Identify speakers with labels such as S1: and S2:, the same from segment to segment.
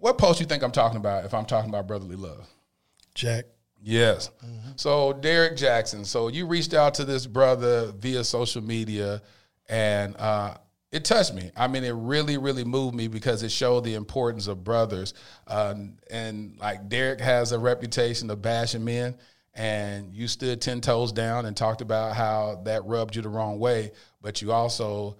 S1: What post you think I'm talking about if I'm talking about brotherly love?
S2: Jack.
S1: Yes. So Derrick Jaxn. So you reached out to this brother via social media, and uh, it touched me. I mean, it really, really moved me because it showed the importance of brothers. Uh, and like Derek has a reputation of bashing men, and you stood ten toes down and talked about how that rubbed you the wrong way, but you also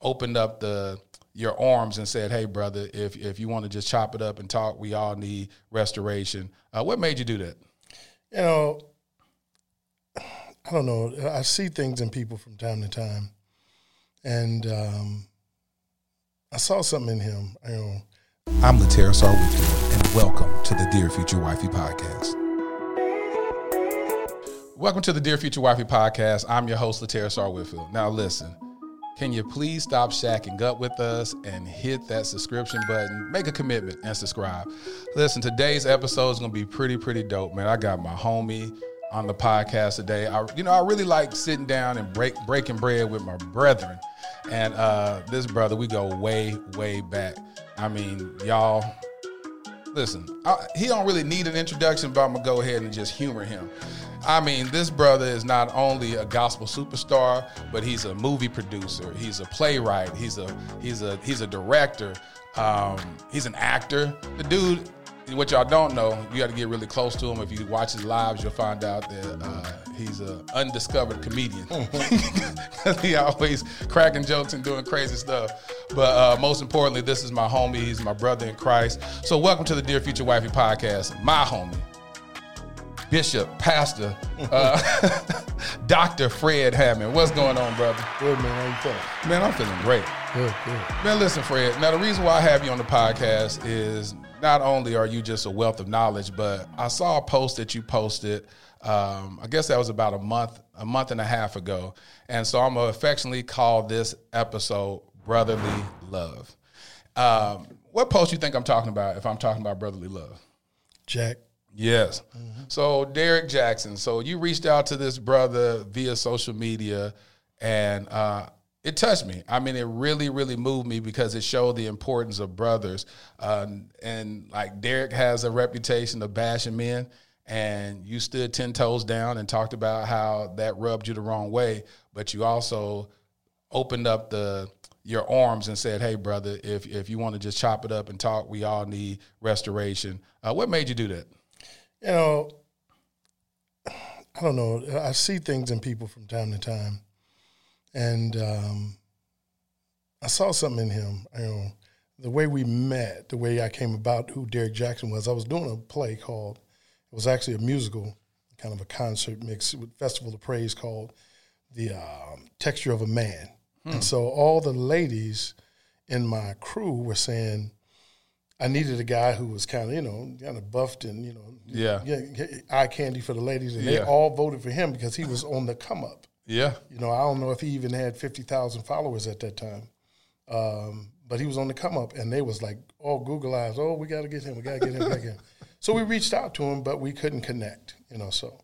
S1: opened up the your arms and said, "Hey, brother, if if you want to just chop it up and talk, we all need restoration." Uh, what made you do that?
S2: You know, I don't know. I see things in people from time to time, and um, I saw something in him. You know,
S3: I'm Latera Sarwick, and welcome to the Dear Future Wifey podcast.
S1: Welcome to the Dear Future Wifey podcast. I'm your host, Latera Sar Whitfield. Now, listen, can you please stop shacking up with us and hit that subscription button? Make a commitment and subscribe. Listen, today's episode is going to be pretty, pretty dope, man. I got my homie on the podcast today. I, you know, I really like sitting down and break breaking bread with my brethren. And uh, this brother, we go way, way back. I mean, y'all, listen, I, he don't really need an introduction, but I'm gonna go ahead and just humor him. I mean, this brother is not only a gospel superstar, but he's a movie producer. He's a playwright. He's a he's a he's a director. Um, he's an actor. The dude, what y'all don't know, you got to get really close to him. If you watch his lives, you'll find out that uh, he's an undiscovered comedian. he always cracking jokes and doing crazy stuff. But uh, most importantly, this is my homie. He's my brother in Christ. So welcome to the Dear Future Wifey podcast. My homie. Bishop, Pastor, uh, Dr. Fred Hammond. What's going on, brother?
S2: good man. How you feeling?
S1: Man, I'm feeling great.
S2: Good, good.
S1: Man, listen, Fred. Now, the reason why I have you on the podcast is not only are you just a wealth of knowledge, but I saw a post that you posted. Um, I guess that was about a month, a month and a half ago, and so I'm gonna affectionately call this episode "Brotherly Love." Um, what post you think I'm talking about if I'm talking about brotherly love?
S2: Jack.
S1: Yes. So Derrick Jaxn. So you reached out to this brother via social media, and uh, it touched me. I mean, it really, really moved me because it showed the importance of brothers. Uh, and like Derek has a reputation of bashing men, and you stood ten toes down and talked about how that rubbed you the wrong way, but you also opened up the your arms and said, "Hey, brother, if if you want to just chop it up and talk, we all need restoration." Uh, what made you do that?
S2: You know, I don't know. I see things in people from time to time, and um, I saw something in him. You know, the way we met, the way I came about who Derrick Jaxn was. I was doing a play called. It was actually a musical, kind of a concert mix with Festival of Praise called "The um, Texture of a Man," and so all the ladies in my crew were saying. I needed a guy who was kind of, you know, kind of buffed and, you know,
S1: Yeah.
S2: eye candy for the ladies, and they all voted for him because he was on the come up.
S1: Yeah.
S2: You know, I don't know if he even had fifty thousand followers at that time, um, but he was on the come up, and they was like all Google eyes. Oh, we got to get him. We got to get him. We got to get him. So we reached out to him, but we couldn't connect. You know, so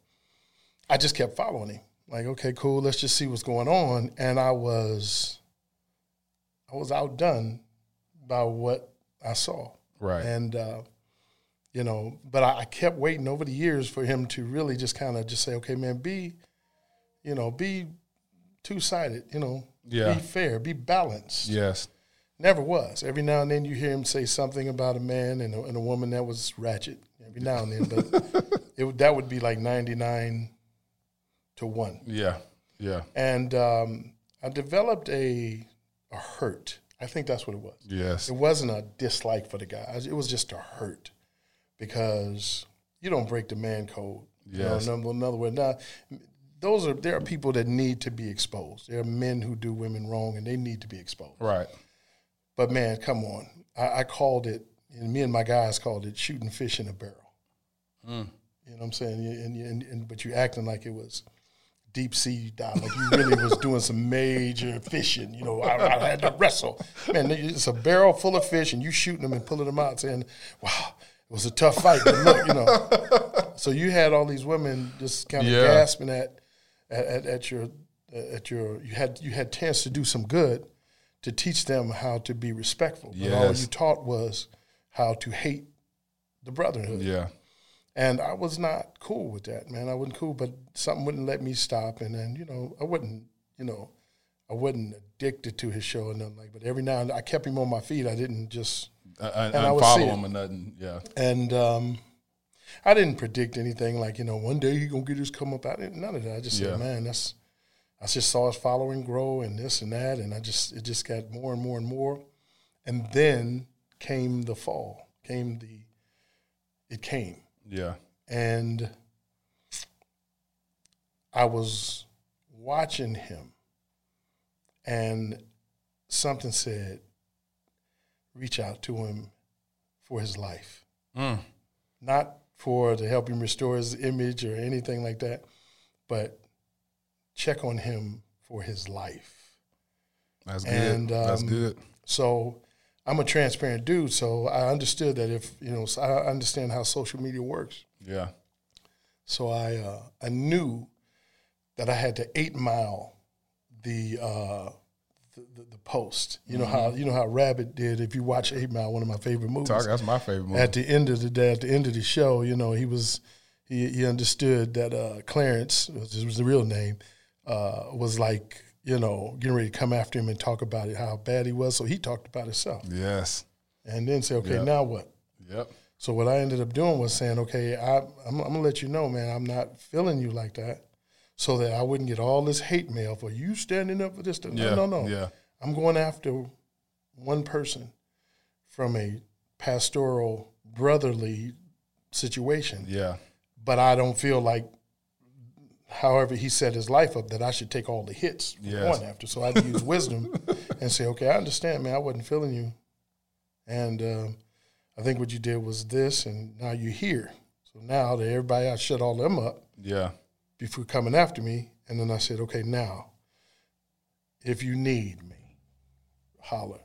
S2: I just kept following him. Like, okay, cool. Let's just see what's going on. And I was, I was outdone by what I saw.
S1: Right.
S2: And uh, you know, but I, I kept waiting over the years for him to really just kind of just say, okay, man, be, you know, be two sided. You know,
S1: Yeah.
S2: be fair, be balanced.
S1: Yes.
S2: Never was. Every now and then you hear him say something about a man and a, and a woman that was ratchet. Every now and then, but it would, that would be like ninety nine to one.
S1: Yeah. Yeah.
S2: And um, I developed a a hurt. I think that's what it was.
S1: Yes.
S2: It wasn't a dislike for the guy. It was just a hurt because you don't break the man code.
S1: Yes.
S2: You know, in other words, now those are there are people that need to be exposed. There are men who do women wrong and they need to be exposed.
S1: Right.
S2: But man, come on. I, I called it and me and my guys called it shooting fish in a barrel. Mm. You know what I'm saying? And, and, and but you're acting like it was deep sea dive, like you really was doing some major fishing. You know, I, I had to wrestle. Man, it's a barrel full of fish, and you shooting them and pulling them out, saying, "Wow, it was a tough fight." But look, you know. So you had all these women just kind of
S1: Yeah.
S2: gasping at, at, at, your at your you had you had chance to do some good to teach them how to be respectful. But all you taught was how to hate the brotherhood.
S1: Yeah.
S2: And I was not cool with that, man. I wasn't cool, but something wouldn't let me stop. And then, you know, I wasn't, you know, I wasn't addicted to his show and nothing like. But every now and then, I kept him on my feet. I didn't just, And I would see
S1: unfollow
S2: it.
S1: him or nothing. Yeah.
S2: and um, I didn't predict anything like, you know, one day he gonna get his come up. I didn't none of that. I just
S1: Yeah.
S2: said, man, that's. I just saw his following grow and this and that, and I just it just got more and more and more, and then came the fall. Came the, it came.
S1: Yeah.
S2: and I was watching him, and something said, "Reach out to him for his life,
S1: Mm.
S2: not for to help him restore his image or anything like that, but check on him for his life."
S1: That's good.
S2: And,
S1: That's
S2: um,
S1: good.
S2: So I'm a transparent dude, so I understood that if you know, so I understand how social media works.
S1: Yeah.
S2: So I uh, I knew that I had to eight mile the uh, the, the, post. You know how you know how Rabbit did. If you watch Eight Mile, one of my favorite movies.
S1: Talk, that's my favorite movie.
S2: At the end of the day, at the end of the show, you know, he was he, he understood that uh, Clarence, which was the real name, uh, was like you know getting ready to come after him and talk about it, how bad he was. So he talked about himself,
S1: yes.
S2: and then say, okay,
S1: Yeah.
S2: now what?
S1: Yep.
S2: So what I ended up doing was saying, okay, I, I'm, I'm gonna let you know, man, I'm not feeling you like that, so that I wouldn't get all this hate mail for you standing up for this. No,
S1: Yeah.
S2: no, no.
S1: Yeah.
S2: I'm going after one person from a pastoral, brotherly situation,
S1: Yeah.
S2: but I don't feel like, however he set his life up, that I should take all the hits
S1: Yes.
S2: going after. So I had to use wisdom and say, okay, I understand, man, I wasn't feeling you, and um, I think what you did was this, and now you're here. So now that everybody, I shut all them up
S1: Yeah.
S2: before coming after me. And then I said, okay, now, if you need me, holler.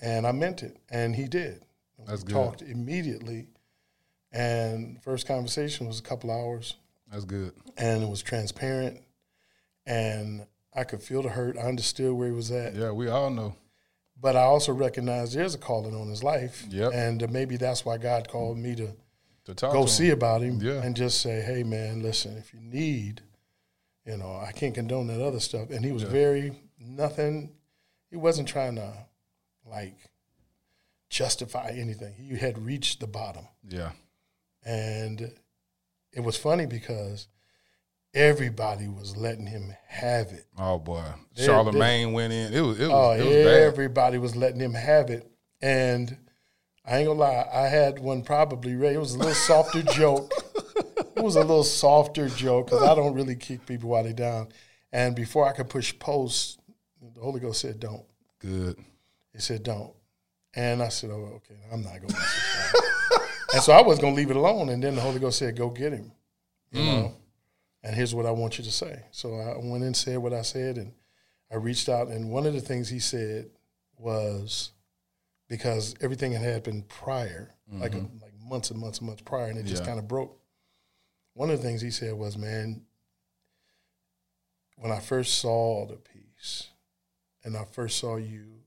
S2: And I meant it, and he did.
S1: That's
S2: we
S1: good.
S2: talked immediately, and first conversation was a couple hours,
S1: That's good.
S2: and it was transparent, and I could feel the hurt. I understood where he was at,
S1: Yeah, we all know.
S2: but I also recognized there's a calling on his life,
S1: Yep.
S2: and uh, maybe that's why God called me to
S1: To talk
S2: go
S1: to
S2: see about him
S1: Yeah.
S2: and just say, hey, man, listen, if you need, you know, I can't condone that other stuff. And he was very, nothing, he wasn't trying to like justify anything. He had reached the bottom.
S1: Yeah.
S2: And it was funny because everybody was letting him have it.
S1: Oh boy. Charlemagne went in. It was it was,
S2: Oh,
S1: it was bad.
S2: everybody was letting him have it. And I ain't gonna lie, I had one probably ready. It was a little softer joke. It was a little softer joke because I don't really kick people while they down. And before I could push post, the Holy Ghost said, "Don't."
S1: Good.
S2: He said, "Don't." And I said, "Oh, okay, I'm not gonna." mess with that." and so I was gonna leave it alone. And then the Holy Ghost said, "Go get him." You mm. know. And here's what I want you to say. So I went and said what I said, and I reached out. And one of the things he said was because everything had happened prior, like a, like months and months and months prior, and it just
S1: Yeah.
S2: kind of broke. One of the things he said was, "Man, when I first saw the piece, and I first saw you,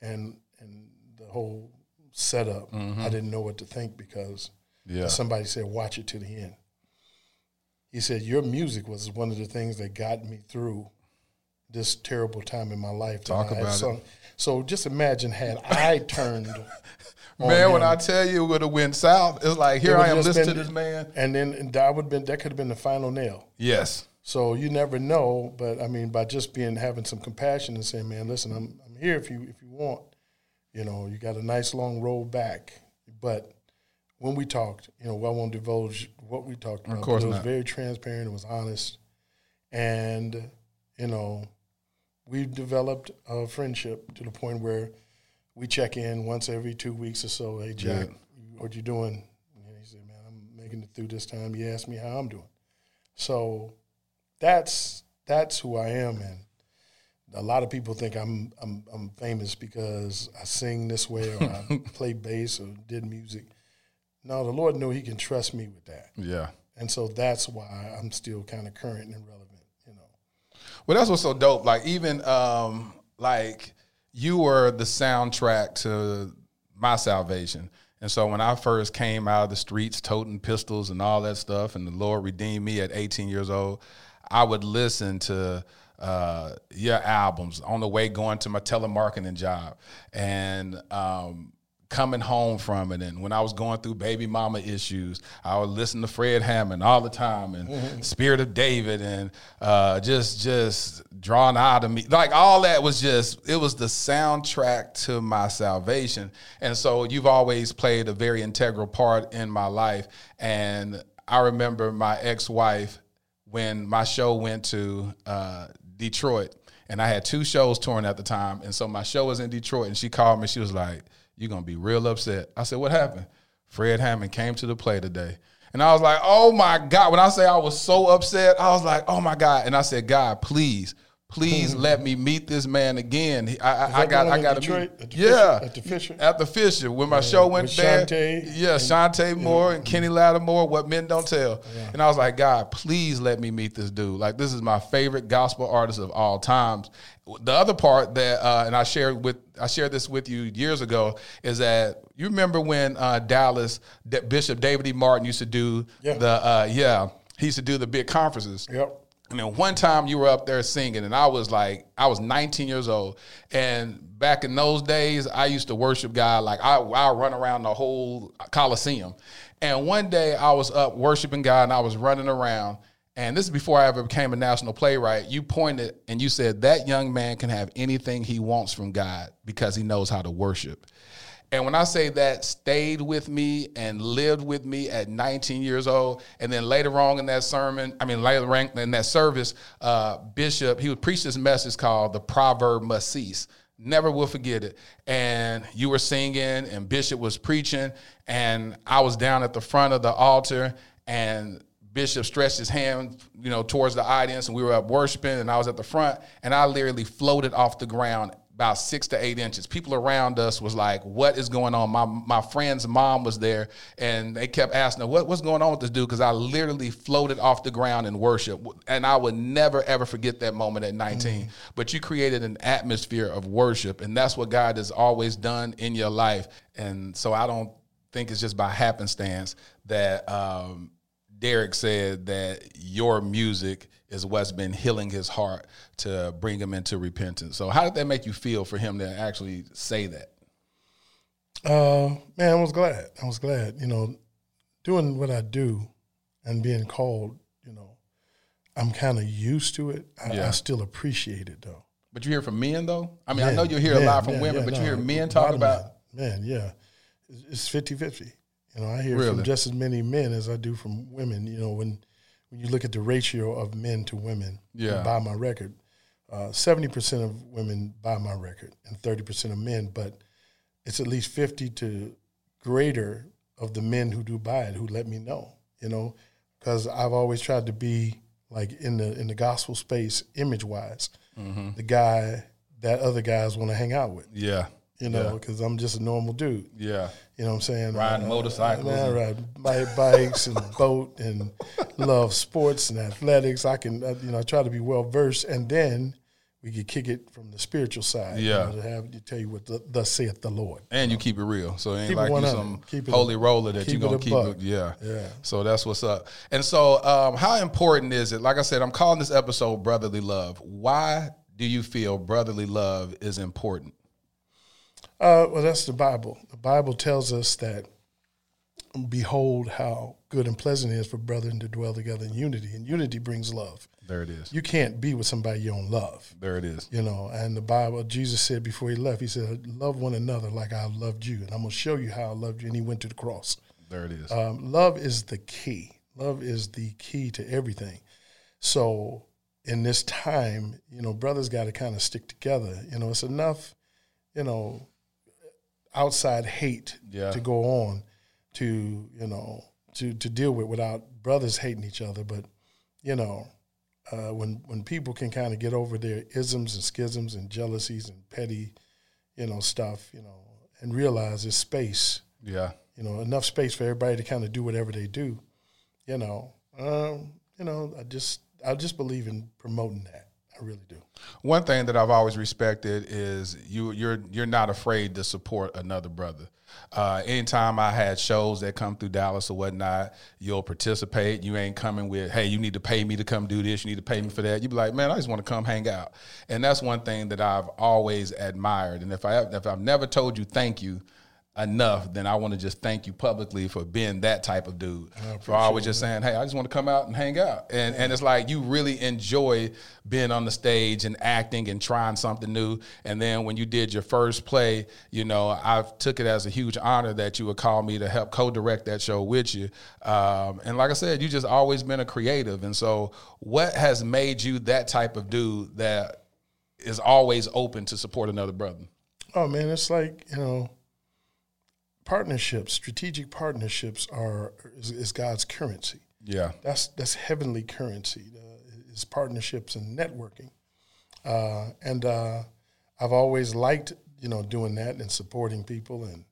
S2: and and the whole setup, I mm-hmm. didn't know what to think because."
S1: Yeah.
S2: Somebody said, "Watch it to the end." He said, "Your music was one of the things that got me through this terrible time in my life."
S1: Talk about it.
S2: So just imagine had I turned,
S1: Man, when I tell you it would have went south, it's like here
S2: it
S1: I am listening to this man.
S2: and then and that would been that could have been the final nail.
S1: Yes.
S2: So you never know, but I mean, by just being having some compassion and saying, "Man, listen, I'm I'm here if you if you want." You know, you got a nice long road back, but when we talked, you know, I won't divulge what we talked about. but
S1: course
S2: it was
S1: not.
S2: very transparent. It was honest, and you know, we developed a friendship to the point where we check in once every two weeks or so. Hey, Jack, what you doing? And he said, man, I'm making it through this time. He asked me how I'm doing. So that's that's who I am, and a lot of people think I'm I'm, I'm famous because I sing this way or I play bass or did music. No, the Lord knew He can trust me with that,
S1: Yeah.
S2: and so that's why I'm still kind of current and relevant. You know,
S1: Well, that's what's so dope. Like even um, like you were the soundtrack to my salvation. And so when I first came out of the streets toting pistols and all that stuff, and the Lord redeemed me at 18 years old, I would listen to uh, your albums on the way going to my telemarketing job, and um, coming home from it. And when I was going through baby mama issues, I would listen to Fred Hammond all the time and Spirit of David and uh, just just drawn out of me. Like all that was just it was the soundtrack to my salvation. And so you've always played a very integral part in my life. And I remember my ex-wife when my show went to uh, Detroit. And I had two shows touring at the time. And so my show was in Detroit and she called me. She was like, you're gonna be real upset. I said, What happened? Fred Hammond came to the play today. And I was like, Oh my God. When I say I was so upset, I was like, Oh my God. And I said, God, please, please let me meet this man again. He- I, I, I got I got to meet.
S2: At the
S1: yeah.
S2: Fisher- at the Fisher?
S1: At the Fisher. When my show went there.
S2: Chanté
S1: yeah, Chanté Moore and Kenny Lattimore, What Men Don't Tell. And I was like, God, please let me meet this dude. Like, this is my favorite gospel artist of all times. The other part that, uh, and I shared with, I shared this with you years ago, is that you remember when uh, Dallas Bishop David E. Martin used to do
S2: Yeah.
S1: the, uh, yeah, he used to do the big conferences.
S2: Yep.
S1: And then one time you were up there singing, and I was like, I was 19 years old. And back in those days, I used to worship God. Like, I, I run around the whole Coliseum. And one day I was up worshiping God, and I was running around. And this is before I ever became a national playwright. You pointed and you said, That young man can have anything he wants from God because he knows how to worship. And when I say that stayed with me and lived with me at 19 years old, and then later on in that sermon, I mean later in that service, uh, Bishop he would preach this message called "The Proverb Must Cease." Never will forget it. And you were singing, and Bishop was preaching, and I was down at the front of the altar, and Bishop stretched his hand, you know, towards the audience, and we were up worshiping, and I was at the front, and I literally floated off the ground about six to eight inches. People around us was like, "What is going on?" My my friend's mom was there, and they kept asking her, "What what's going on with this dude?" Because I literally floated off the ground in worship, and I would never ever forget that moment at 19. But you created an atmosphere of worship, and that's what God has always done in your life. And so I don't think it's just by happenstance that. Um, Derrick said that your music is what's been healing his heart to bring him into repentance. So, how did that make you feel for him to actually say that?
S2: Uh, man, I was glad. I was glad. You know, doing what I do and being called. You know, I'm kind of used to it. I,
S1: Yeah.
S2: I still appreciate it though.
S1: But you hear from men though. I mean, I know you hear a lot from
S2: man,
S1: women,
S2: yeah,
S1: but you hear men talk about.
S2: men. man, yeah, It's- it's 50-50. You know, I hear
S1: Really?
S2: from just as many men as I do from women. You know, when when you look at the ratio of men to women,
S1: Yeah.
S2: buy my record, uh, seventy percent of women buy my record and thirty percent of men, but it's at least fifty to greater of the men who do buy it who let me know. You know, because I've always tried to be like in the in the gospel space, image wise,
S1: Mm-hmm.
S2: the guy that other guys want to hang out with.
S1: Yeah,
S2: You know,
S1: Yeah.
S2: because I'm just a normal dude.
S1: yeah,
S2: You know what I'm saying?
S1: Riding motorcycles
S2: man, I ride bike, bikes and boat and love sports and athletics. I can, uh, you know, I try to be well versed, and then we could kick it from the spiritual side. you
S1: Yeah.
S2: know, to have to tell you what the, thus saith the Lord.
S1: and you keep it real. So it ain't
S2: Keep
S1: like you
S2: 100.
S1: some
S2: Keep
S1: holy roller that you're gonna
S2: a
S1: keep
S2: buck.
S1: it. Yeah,
S2: Yeah.
S1: So that's what's up. And so, um, how important is it? Like I said, I'm calling this episode "Brotherly Love." Why do you feel brotherly love is important?
S2: Uh, well, that's the Bible. The Bible tells us that, behold, how good and pleasant it is for brethren to dwell together in unity, and unity brings love.
S1: There it is.
S2: You can't be with somebody you don't love.
S1: There it is.
S2: You know, and the Bible, Jesus said before he left, he said, Love one another like I loved you. And I'm going to show you how I loved you. And he went to the cross.
S1: There it is.
S2: Um, love is the key. Love is the key to everything. So in this time, you know, brothers got to kind of stick together. You know, it's enough, you know, outside hate
S1: Yeah.
S2: to go on to you know to to deal with without brothers hating each other. But you know, uh, when when people can kind of get over their isms and schisms and jealousies and petty, you know, stuff, you know, and realize there's space,
S1: Yeah.
S2: you know, enough space for everybody to kind of do whatever they do, you know, um, you know, I just I just believe in promoting that. I really do.
S1: One thing that I've always respected is you you're you're not afraid to support another brother. Uh, anytime I had shows that come through Dallas or whatnot, you'll participate. You ain't coming with, hey, you need to pay me to come do this. You need to pay me for that. You'd be like, man, I just want to come hang out. And that's one thing that I've always admired. And if I if I've never told you thank you enough, then I want to just thank you publicly for being that type of dude. For always just saying, hey, I just want to come out and hang out. And and it's like you really enjoy being on the stage and acting and trying something new. And then when you did your first play, you know, I took it as a huge honor that you would call me to help co-direct that show with you. Um, and like I said, you just always been a creative. And so what has made you that type of dude that is always open to support another brother?
S2: Oh man, it's like you know, partnerships, strategic partnerships are is, is God's currency.
S1: Yeah.
S2: That's that's heavenly currency. Uh, is partnerships and networking, uh, and uh, I've always liked you know doing that and supporting people and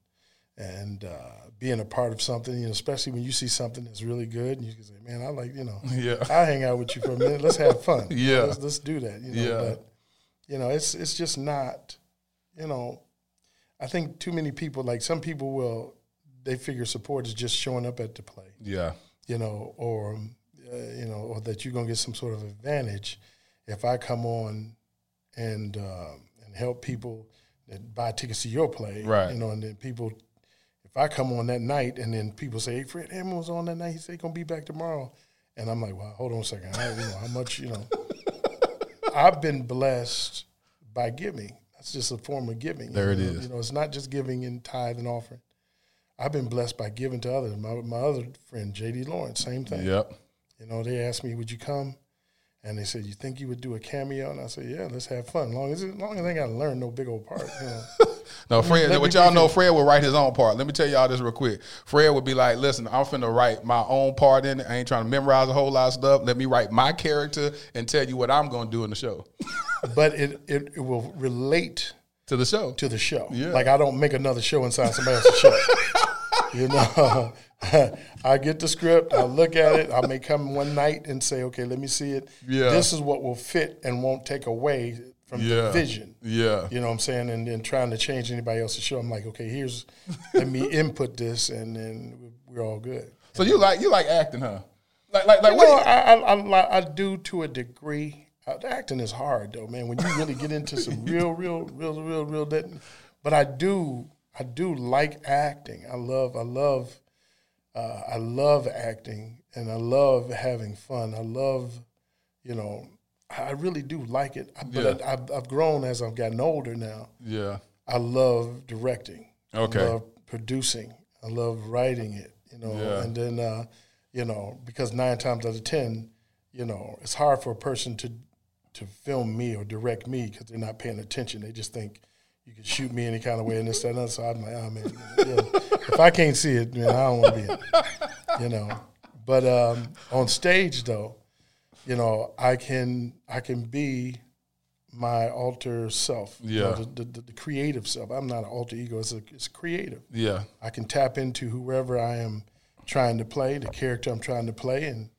S2: and uh, being a part of something. You know, especially when you see something that's really good and you can say, "Man, I like you know,
S1: Yeah.
S2: I'll hang out with you for a minute. Let's have fun.
S1: Yeah.
S2: let's, let's do that." You know,
S1: Yeah.
S2: but you know, it's it's just not. You know, I think too many people like some people will they figure support is just showing up at the play
S1: Yeah.
S2: you know, or uh, you know, or that you're gonna get some sort of advantage if I come on and uh, and help people that buy tickets to your play,
S1: Right.
S2: You know, and then people, if I come on that night and then people say, "Hey, Fred Hammond was on that night," he said he's gonna be back tomorrow, and I'm like, "Well, hold on a second, I, you know, how much, you know." I've been blessed by giving. That's just a form of giving.
S1: There it
S2: you know?
S1: is.
S2: You know, it's not just giving in tithe and offering. I've been blessed by giving to others. My, my other friend, J.D. Lawrence, same thing.
S1: Yep.
S2: You know, they asked me, "Would you come?" And they said, "You think you would do a cameo?" And I said, "Yeah, let's have fun. Long as as long as I ain't got to learn no big old part." You know?
S1: No, mm, Fred.
S2: let
S1: What y'all know, Fred will write his own part. Let me tell y'all this real quick. Fred would be like, "Listen, I'm finna write my own part in it. I ain't trying to memorize a whole lot of stuff. Let me write my character and tell you what I'm gonna do in the show."
S2: but it, it it will relate
S1: to the show.
S2: to the show.
S1: Yeah.
S2: Like I don't make another show inside somebody else's show. You know, I get the script, I look at it, I may come one night and say, okay, let me see it.
S1: Yeah.
S2: This is what will fit and won't take away from
S1: Yeah.
S2: the vision.
S1: Yeah.
S2: You know what I'm saying? And then trying to change anybody else's show, I'm like, okay, here's, let me input this and then we're all good.
S1: So you like you like acting, huh? Like like like
S2: You
S1: what?
S2: know, I, I, I, I do to a degree. Uh, acting is hard though, man. When you really get into some real, real, real, real, real. That, but I do, I do like acting. I love, I love, uh, I love acting, and I love having fun. I love, you know, I really do like it. I- But
S1: Yeah.
S2: I, I've, I've grown as I've gotten older now.
S1: yeah.
S2: I love directing.
S1: Okay.
S2: I love producing. I love writing it. You know,
S1: Yeah.
S2: and then uh, you know because nine times out of ten, you know, it's hard for a person to to film me or direct me because they're not paying attention. They just think you can shoot me any kind of way and this that and other. So I'm like, oh man, know, if I can't see it, man, I don't want to be in it. You know, but um, on stage though, you know, I can I can be my alter self. you know, the, the, the creative self. I'm not an alter ego. It's, a, it's creative.
S1: Yeah.
S2: I can tap into whoever I am trying to play, the character I'm trying to play, and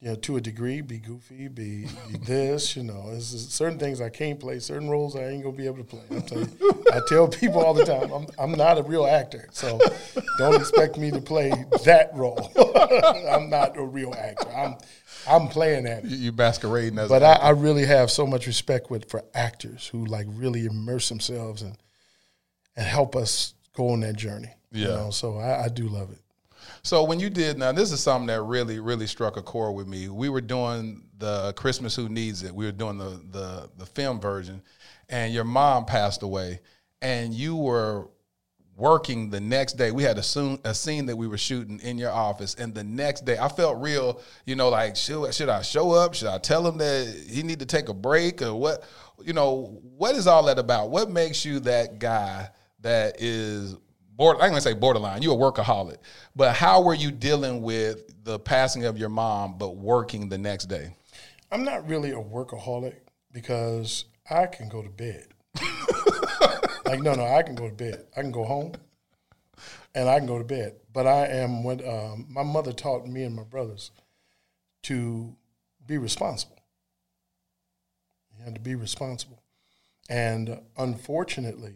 S2: you know, to a degree, be goofy, be, be this. You know, there's just certain things I can't play, certain roles I ain't gonna be able to play. I'm telling you, I tell people all the time, I'm I'm not a real actor, so don't expect me to play that role. I'm not a real actor. I'm I'm playing at it.
S1: You, you masquerading as.
S2: But I. I really have so much respect with for actors who like really immerse themselves and and help us go on that journey. You
S1: Yeah.
S2: know, so I, I do love it.
S1: So when you did now, this is something that really, really struck a chord with me. We were doing the Christmas Who Needs It. We were doing the the the film version, and your mom passed away, and you were working the next day. We had a, soon, a scene that we were shooting in your office, and the next day I felt real. You know, like should should I show up? Should I tell him that he need to take a break or what? You know, what is all that about? What makes you that guy? That is border, I'm gonna say borderline. You a workaholic, but how were you dealing with the passing of your mom, but working the next day?
S2: I'm not really a workaholic because I can go to bed. like no, no, I can go to bed. I can go home, and I can go to bed. But I am what um, my mother taught me and my brothers to be responsible. You had to be responsible, and unfortunately,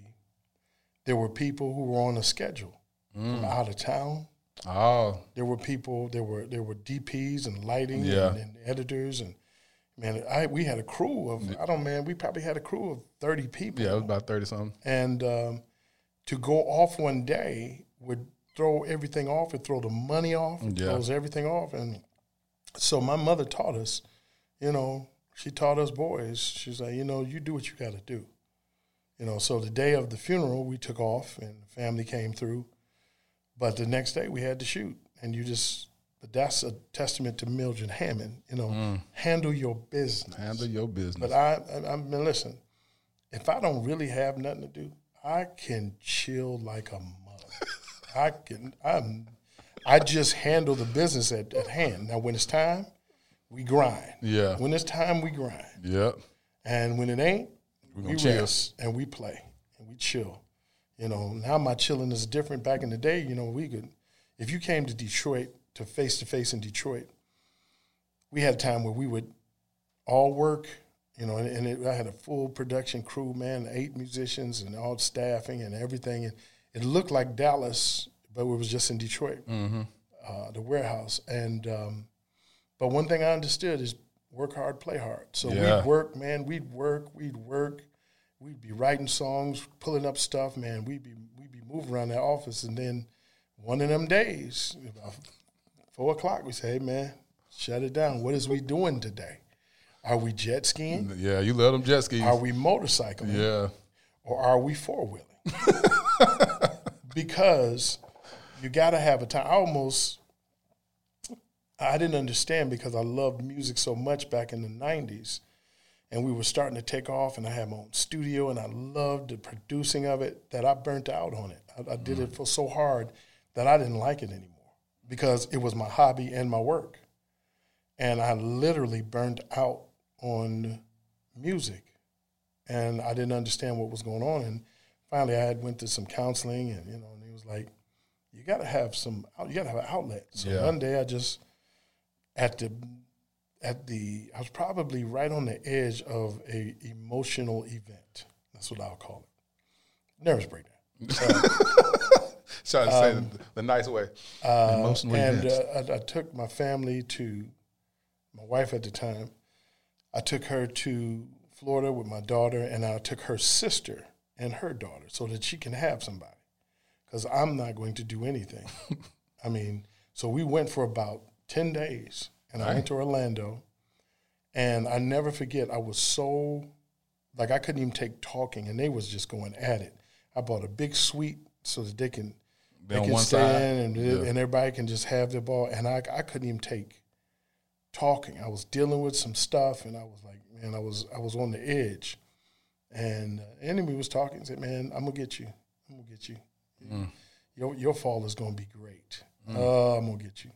S2: there were people who were on a schedule from out of town.
S1: Oh,
S2: There were people. There were there were DPs and lighting
S1: Yeah.
S2: and, and editors and man, I we had a crew of I don't man. We probably had a crew of thirty people.
S1: yeah, it was about thirty something.
S2: And um, to go off one day would throw everything off. It throw the money off. It
S1: Yeah.
S2: throws everything off. And so my mother taught us. You know, she taught us boys. She's like, you know, you do what you got to do. You know, so the day of the funeral, we took off and the family came through. But the next day we had to shoot. And you just, but that's a testament to Mildred Hammond. You know, mm. handle your business.
S1: Handle your business.
S2: But I, I, I mean, listen, if I don't really have nothing to do, I can chill like a mug. I can, I'm, I just handle the business at, at hand. Now, when it's time, we grind.
S1: Yeah.
S2: When it's time, we grind.
S1: yep.
S2: And when it ain't, we rest and we play and we chill. You know, now my chilling is different. Back in the day, you know, we could, if you came to Detroit to face to face in Detroit, we had a time where we would all work, you know, and, and it, I had a full production crew, man, eight musicians and all staffing and everything. And it looked like Dallas, but it was just in Detroit, uh, the warehouse. And, um, but one thing I understood is work hard, play hard. So
S1: Yeah.
S2: we'd work, man, we'd work, we'd work. We'd be writing songs, pulling up stuff, man. We'd be we'd be moving around that office, and then one of them days, four o'clock, we say, "Hey, man, shut it down. What is we doing today? Are we jet skiing?
S1: Yeah, you let them jet skis.
S2: Are we motorcycling?
S1: yeah.
S2: or are we four wheeling? because you got to have a time. I almost, I didn't understand because I loved music so much back in the '90s, and we were starting to take off, and I had my own studio, and I loved the producing of it that I burnt out on it. I, I did it mm. for so hard that I didn't like it anymore because it was my hobby and my work, and I literally burned out on music and I didn't understand what was going on. And finally, I had went to some counseling, and you know, and he was like, "You got to have some, you got to have an outlet." So
S1: Yeah.
S2: one day, I just at the at the I was probably right on the edge of a emotional event. That's what I'll call it. Nervous breakdown.
S1: Trying to say the, the nice way. Emotional
S2: Um, and uh, I, I took my family to my wife at the time. I took her to Florida with my daughter, and I took her sister and her daughter so that she can have somebody. Because I'm not going to do anything. I mean, so we went for about 10 days, and I went to Orlando. And I never forget, I was so, like, I couldn't even take talking, and they was just going at it. I bought a big suite so that they can
S1: Be
S2: they
S1: on
S2: can
S1: one
S2: stay
S1: side.
S2: and,
S1: Yeah.
S2: and everybody can just have their ball. And I, I couldn't even take talking. I was dealing with some stuff, and I was like, man, I was I was on the edge. And uh, enemy was talking. Said, man, I'm gonna get you. I'm gonna get you.
S1: Mm.
S2: Your your fall is gonna be great. Uh, I'm gonna get you.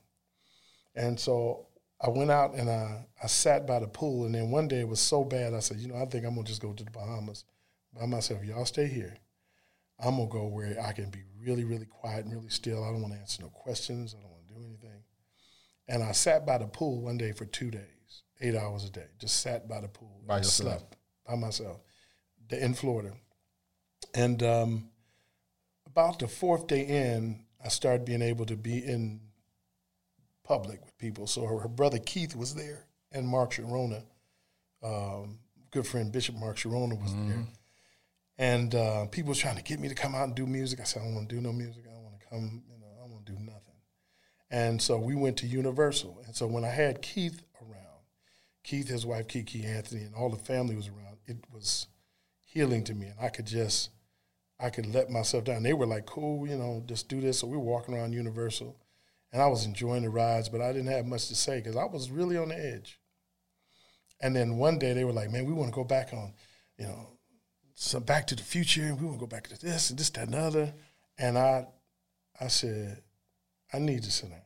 S2: And so I went out and I, I sat by the pool. And then one day it was so bad, I said, you know, I think I'm gonna just go to the Bahamas by myself. Y'all stay here. I'm gonna go where I can be really, really quiet and really still. I don't want to answer no questions. I don't want to do anything. And I sat by the pool one day for two days, eight hours a day. Just sat by the pool,
S1: By
S2: and
S1: yourself.
S2: slept by myself, in Florida. And um, about the fourth day in, I started being able to be in public with people. So her, her brother Keith was there, and Mark Sharona, um, good friend Bishop Mark Sharona was there. And uh, people was trying to get me to come out and do music. I said, I don't want to do no music. I don't want to come, you know, I don't want to do nothing. And so we went to Universal. And so when I had Keith around, Keith, his wife Kiki Anthony, and all the family was around, it was healing to me. And I could just, I could let myself down. They were like, cool, you know, just do this. So we were walking around Universal. And I was enjoying the rides, but I didn't have much to say because I was really on the edge. And then one day they were like, man, we want to go back on, you know, some Back to the Future. and We want to go back to this and this, that, and the other. And I, I said, I need to sit down.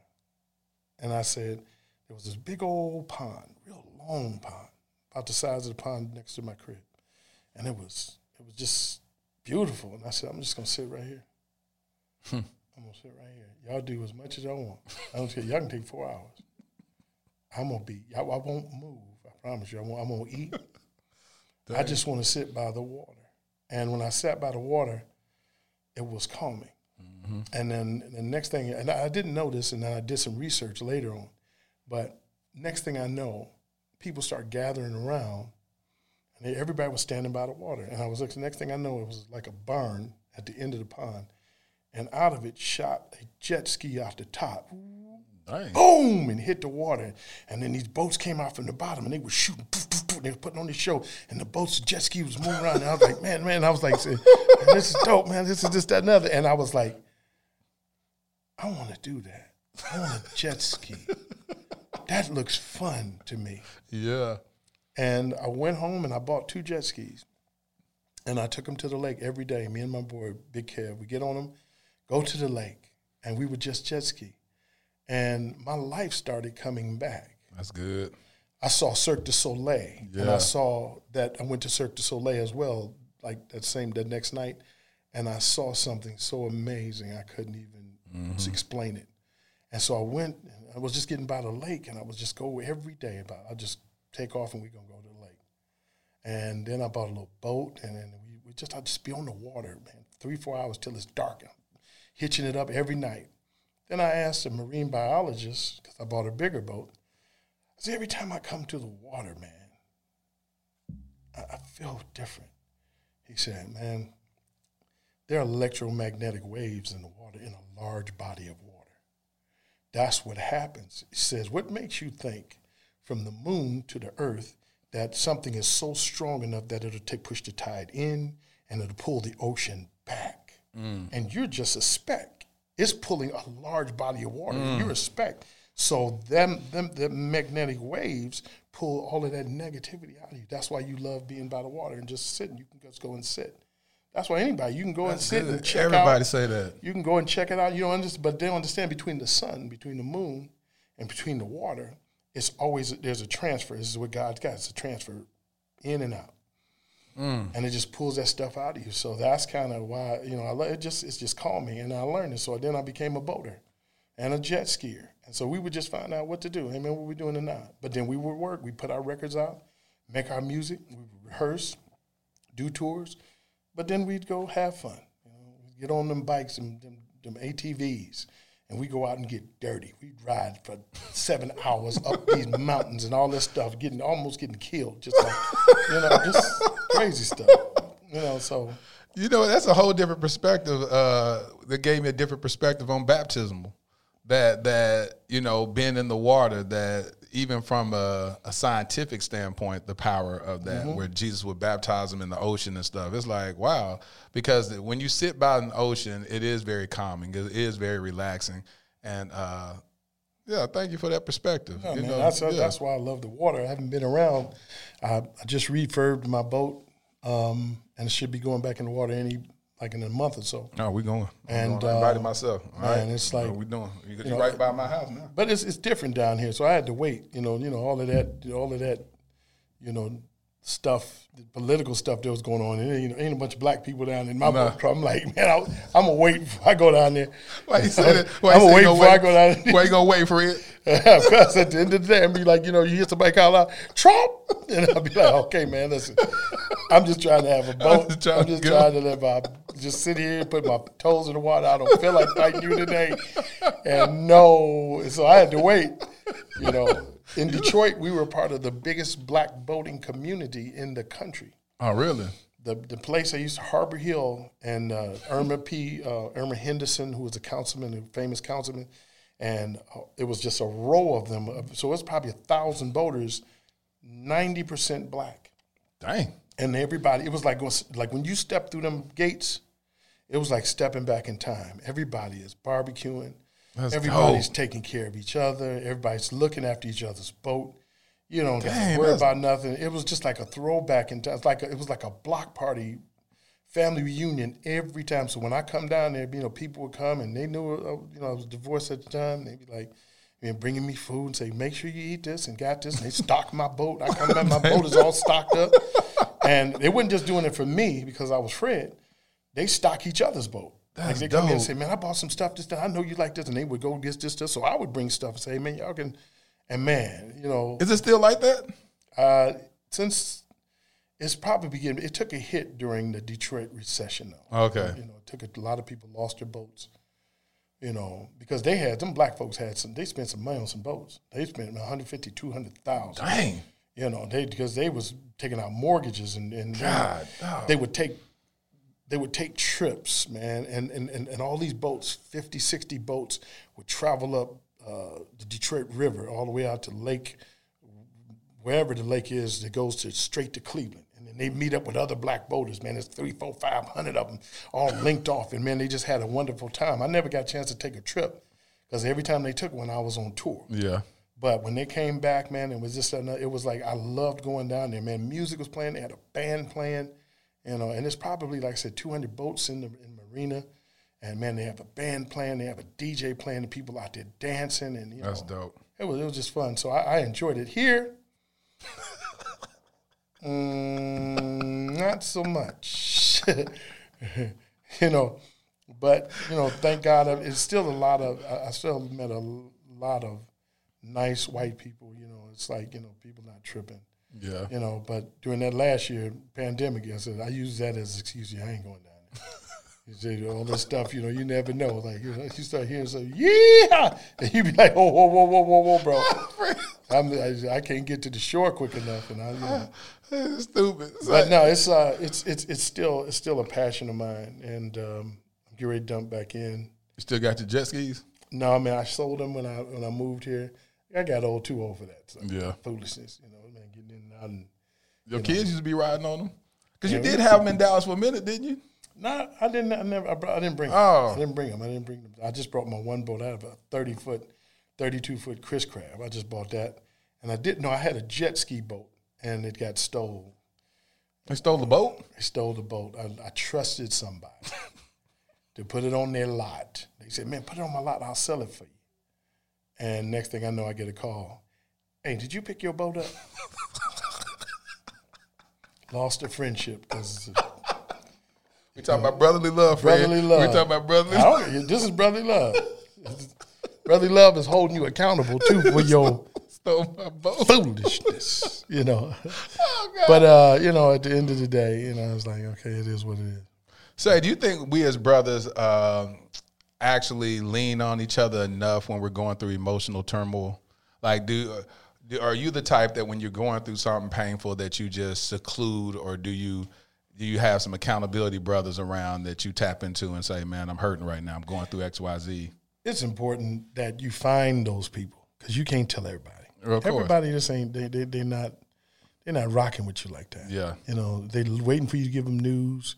S2: And I said, there was this big old pond, real long pond, about the size of the pond next to my crib, and it was it was just beautiful. And I said, I'm just gonna sit right here. Hmm. I'm gonna sit right here. Y'all do as much as y'all want. I don't care. Y'all can take four hours. I'm gonna be. I, I won't move. I promise you. I won't, I'm gonna eat. I just want to sit by the water. And when I sat by the water, it was calming. Mm-hmm. And then the next thing, and I didn't know this, and then I did some research later on. But next thing I know, people start gathering around, and everybody was standing by the water. And I was looking. Next thing I know, it was like a barn at the end of the pond, and out of it shot a jet ski off the top
S1: Dang.
S2: boom, and hit the water. And then these boats came out from the bottom and they were shooting. poof, poof, they were putting on this show. And the boats, jet ski was moving around. And I was like, man, man. I was like, this is dope, man. This is this, that, and other. And I was like, I want to do that. I want a jet ski. that looks fun to me.
S1: Yeah.
S2: And I went home and I bought two jet skis. And I took them to the lake every day. Me and my boy, Big Kev, we get on them, go to the lake, and we would just jet ski. And my life started coming back.
S1: That's good.
S2: I saw Cirque du Soleil, and I saw that I went to Cirque du Soleil as well, like that same that next night, and I saw something so amazing I couldn't even mm-hmm. explain it. And so I went. I was just getting by the lake, and I was just go every day. About I just take off and we gonna go to the lake. And then I bought a little boat, and then we, we just I just be on the water, man, three four hours till it's dark, hitching it up every night. Then I asked a marine biologist because I bought a bigger boat. Said, every time I come to the water, man, I, I feel different. He said, man, there are electromagnetic waves in the water in a large body of water. That's what happens. He says, what makes you think from the moon to the earth that something is so strong enough that it'll take push the tide in and it'll pull the ocean back? Mm. And you're just a speck. It's pulling a large body of water. and You're a speck. So them them the magnetic waves pull all of that negativity out of you. That's why you love being by the water and just sitting. You can just go and sit. That's why anybody you can go and sit and check
S1: Everybody
S2: out.
S1: say that.
S2: You can go and check it out. You don't understand, but they don't understand between the sun, between the moon, and between the water. It's always there's a transfer. This is what God's got. It's a transfer in and out, mm. and it just pulls that stuff out of you. So that's kind of why you know I it just it's just calming, and I learned it. So then I became a boater and a jet skier, and so we would just find out what to do. Hey man, what we doing not? But then we would work. We put our records out, make our music, we rehearse, do tours, but then we'd go have fun. You know, get on them bikes and them, them ATVs, and we go out and get dirty. We'd ride for seven hours up these mountains and all this stuff, getting almost getting killed, just like you know, just crazy stuff. You know, so
S1: You know, that's a whole different perspective. Uh, that gave me a different perspective on baptismal. That that you know, being in the water. That even from a, a scientific standpoint, the power of that,
S2: Mm-hmm.
S1: where Jesus would baptize them in the ocean and stuff. It's like wow, because when you sit by an ocean, it is very calming. It is very relaxing, and uh, yeah, thank you for that perspective.
S2: Man,
S1: know,
S2: that's
S1: yeah.
S2: that's why I love the water. I haven't been around. I, I just refurbed my boat, um, and it should be going back in the water any like in a month or so.
S1: No, we going.
S2: And,
S1: I invited
S2: uh,
S1: myself. All
S2: man,
S1: right,
S2: it's like,
S1: we doing. You, you,
S2: know,
S1: right by my house now.
S2: But it's it's different down here, so I had to wait. You know, you know all of that, all of that, you know, stuff, the political stuff that was going on. And you know, ain't a bunch of black people down in my
S1: Nah.
S2: boat. I'm like, man, I, I'm gonna wait before I go down there.
S1: Why you say that? Why
S2: I'm gonna wait before I
S1: wait?
S2: go down there.
S1: Why you gonna wait for it?
S2: Because at the end of the day, I'd be like, you know, you hear somebody call out Trump, and I'll be like, okay, man, listen, I'm just trying to have a boat.
S1: just trying
S2: I'm just
S1: go.
S2: trying to live. I just sit here, and put my toes in the water. I don't feel like fighting you today, and no, so I had to wait. You know, in Detroit, we were part of the biggest black boating community in the country
S1: Oh, really?
S2: the the place I used to Harbor Hill and uh, Irma P. Uh, Erma Henderson, who was a councilman, a famous councilman, and uh, it was just a row of them. So it was probably a thousand boaters, ninety percent black,
S1: Dang.
S2: and everybody. It was like like when you step through them gates, it was like stepping back in time. Everybody is barbecuing.
S1: That's
S2: Everybody's
S1: dope.
S2: taking care of each other. Everybody's looking after each other's boat. You don't to worry about nothing. It was just like a throwback in time. It's like a, it was like a block party family reunion every time. So when I come down there, you know, people would come and they knew, uh, you know, I was divorced at the time. They'd be like, you know, bringing me food and say, make sure you eat this and got this. And they stock my boat. I come back, my boat is all stocked up. And they weren't just doing it for me because I was Fred. They stock each other's boat. like
S1: That's
S2: they come in and say, man, I bought some stuff this time. I know you like this. And they would go get this stuff. So I would bring stuff and say, man, y'all can. And man, you know,
S1: Is it still like that?
S2: uh, since it's probably beginning, it took a hit during the Detroit recession, though.
S1: Okay.
S2: You know, it took a, a lot of people lost their boats. You know, because they had them black folks had some. They spent some money on some boats. They spent 150, 200,000.
S1: Dang.
S2: You know, they because they was taking out mortgages and and
S1: God,
S2: they, they would take they would take trips, man, and and, and, and all these boats, 50, 60 boats, would travel up uh, the Detroit River all the way out to Lake, wherever the lake is that goes to straight to Cleveland. And they meet up with other black boaters, man. There's three, four, five hundred of them all linked off. And man, they just had a wonderful time. I never got a chance to take a trip because every time they took one, I was on tour.
S1: Yeah.
S2: But when they came back, man, it was just another, it was like I loved going down there, man. Music was playing, they had a band playing, you know, and it's probably like I said, 200 boats in the in marina, and man, they have a band playing, they have a DJ playing, the people out there dancing, and you
S1: That's
S2: know,
S1: dope.
S2: it was it was just fun. So I, I enjoyed it here. mm, not so much, you know, but you know, thank God, it's still a lot of. I still met a lot of nice white people. You know, it's like you know, people not tripping.
S1: Yeah.
S2: You know, but during that last year pandemic, I said I use that as an excuse. Yeah, I ain't going down there. You say all this stuff, you know, you never know. Like you, know, you start hearing something, yeah, and you be like, oh, whoa, whoa, whoa, whoa, whoa, bro. I'm, I, I can't get to the shore quick enough, and I, you know.
S1: It's stupid. It's
S2: But
S1: like-
S2: no, it's uh, it's it's it's still it's still a passion of mine, and um, I'm getting ready to dump back in.
S1: you still got your jet skis?
S2: No, I mean I sold them when I when I moved here. I got old too old for that. So
S1: Yeah.
S2: foolishness, you know, man, getting in and out. And,
S1: Your kids used to be riding on them? Because you did have them in Dallas for a minute, didn't you?
S2: No, I didn't. I never. I, brought, I didn't bring. Them.
S1: Oh.
S2: I didn't bring them. I didn't bring them. I just brought my one boat. I have a thirty foot, thirty two foot Chris Craft. I just bought that, and I didn't know I had a jet ski boat, and it got stolen.
S1: They stole the boat?
S2: They stole the boat. I, I trusted somebody to put it on their lot. They said, "Man, put it on my lot. I'll sell it for you." And next thing I know, I get a call. Hey, did you pick your boat up? Lost a friendship because
S1: talking about brotherly love, Fred.
S2: brotherly love.
S1: We talking about brotherly love.
S2: this is brotherly love. brotherly love is holding you accountable too for your
S1: Stole my boat.
S2: foolishness. You know.
S1: Oh.
S2: But uh, you know, at the end of the day, you know, I was like, okay, it is what it is.
S1: Say, do you think we as brothers um, actually lean on each other enough when we're going through emotional turmoil? Like, do, do are you the type that when you're going through something painful that you just seclude, or do you you have some accountability brothers around that you tap into and say, "Man, I'm hurting right now. I'm going through X, Y, Z."
S2: it's important that you find those people because you can't tell everybody. Everybody just ain't they they they not they're not rocking with you like that.
S1: Yeah.
S2: you know they waiting for you to give them news,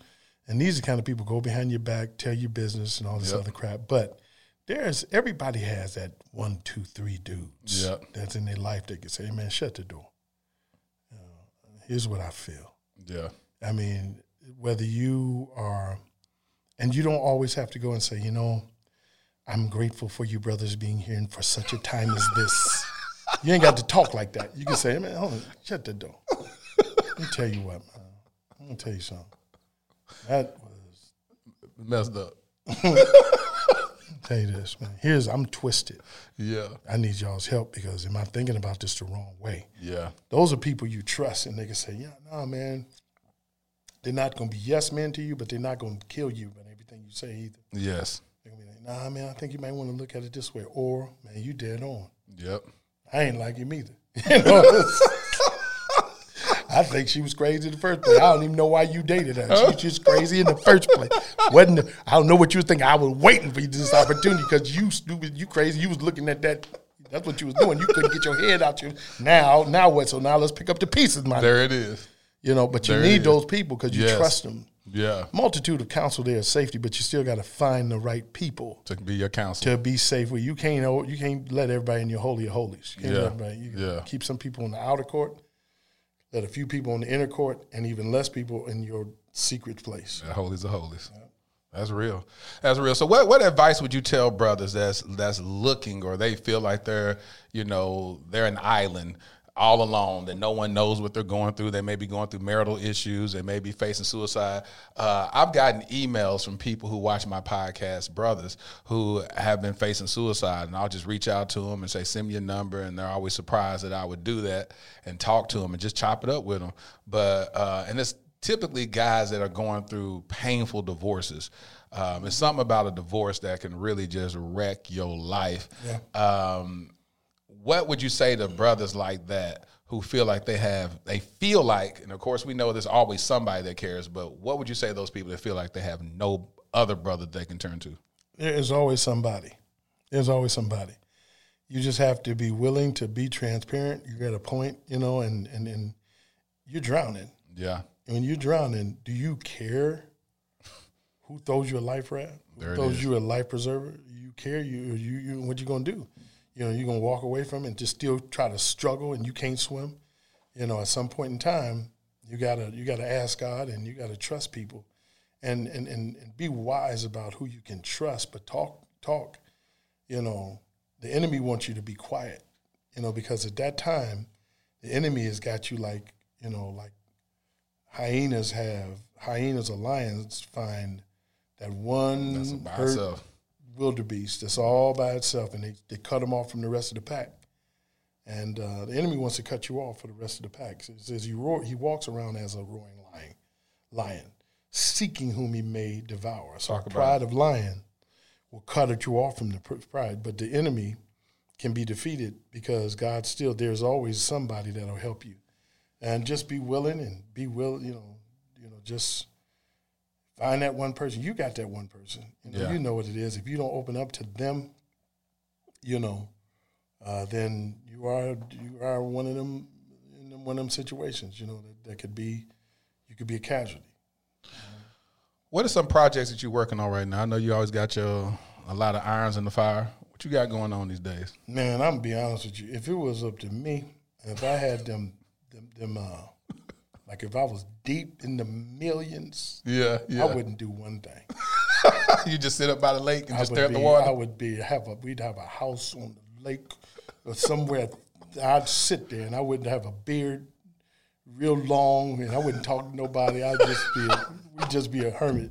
S2: and these are the kind of people go behind your back, tell your business, and all this
S1: Yep.
S2: other crap. But there's everybody has that one, two, three dudes
S1: Yep.
S2: that's in their life that can say, "Hey, "Man, shut the door." You know, here's what I feel.
S1: Yeah,
S2: I mean, whether you are, and you don't always have to go and say, you know, I'm grateful for you brothers being here and for such a time as this. You ain't got to talk like that. You can say, man, hold on, shut the door. Let me tell you what, man. I'm gonna tell you something. That was
S1: messed up.
S2: tell you this, man. Here's I'm twisted.
S1: Yeah,
S2: I need y'all's help because am I thinking about this the wrong way?
S1: yeah,
S2: Those are people you trust, and they can say, "Yeah, no, man." They're not going to be yes men to you, but they're not going to kill you by everything you say either.
S1: yes,
S2: They're going to be like, "Nah, man, I think you might want to look at it this way," or "Man, you dead on."
S1: yep.
S2: I ain't like him either. You know? I think she was crazy in the first place. I don't even know why you dated her. She was just crazy in the first place. Wasn't I don't know what you was thinking. I was waiting for you this opportunity because you stupid, you crazy. You was looking at that. That's what you was doing. You couldn't get your head out. Your now, now what? So now let's pick up the pieces, my.
S1: There it is.
S2: You know, but you
S1: There
S2: need
S1: is.
S2: those people because you
S1: Yes.
S2: trust them.
S1: Yeah,
S2: Multitude of counsel there is safety, but you still got to find the right people
S1: to be your counsel.
S2: to be safe with. You can't you can't let everybody in your holy of holies. You can't
S1: Yeah.
S2: let everybody. You
S1: Yeah.
S2: keep some people in the outer court, let a few people in the inner court, and even less people in your secret place.
S1: The holies of holies. That's real. That's real. So, what what advice would you tell brothers that's that's looking or they feel like they're you know they're an island all alone that no one knows what they're going through. They may be going through marital issues. They may be facing suicide. Uh, I've gotten emails from people who watch my podcast, brothers who have been facing suicide, and I'll just reach out to them and say, "Send me your number," and they're always surprised that I would do that and talk to them and just chop it up with them. But uh, and it's typically guys that are going through painful divorces. Um, it's something about a divorce that can really just wreck your life.
S2: Yeah.
S1: Um, what would you say to brothers like that who feel like they have they feel like and of course we know there's always somebody that cares but what would you say to those people that feel like they have no other brother they can turn to
S2: There is always somebody. There's always somebody. You just have to be willing to be transparent. You're at a point, you know, and and, and you're drowning.
S1: yeah
S2: when you're drowning, do you care who throws you a life raft? Who
S1: There
S2: throws you a life preserver? You care? You you, you what you gonna do? You know, you're gonna walk away from it and just still try to struggle and you can't swim. You know, at some point in time, you gotta you gotta ask God and you gotta trust people, and and and, and be wise about who you can trust. But talk talk. You know, the enemy wants you to be quiet. You know, because at that time, the enemy has got you like you know like hyenas have hyenas or lions find that one
S1: that's by
S2: herd
S1: itself
S2: wildebeest that's all by itself, and they, they cut them off from the rest of the pack. And uh, the enemy wants to cut you off for the rest of the pack. So it says he roar, he walks around as a roaring lion, lion, seeking whom he may devour. So
S1: Talk
S2: the
S1: about
S2: pride of lion will cut at you off from the pride, but the enemy can be defeated because God still there's always somebody that'll help you, and just be willing and be will you know you know just find that one person. You got that one person. You know,
S1: Yeah.
S2: you know what it is. If you don't open up to them, you know, uh, then you are you are one of them in them- one of them situations. You know that, that could be you could be a casualty.
S1: what are some projects that you're working on right now i know you always got your a lot of irons in the fire what you got going on these days
S2: Man, I'm gonna be honest with you. If it was up to me, if I had them them, them uh, like if I was deep in the millions,
S1: yeah
S2: I wouldn't do one thing.
S1: you just sit up by the lake and
S2: I
S1: just stare at the water
S2: I would be have a we'd have a house on the lake or somewhere. I'd sit there and I wouldn't have a beard real long and I wouldn't talk to nobody. I'd just be a, we'd just be a hermit.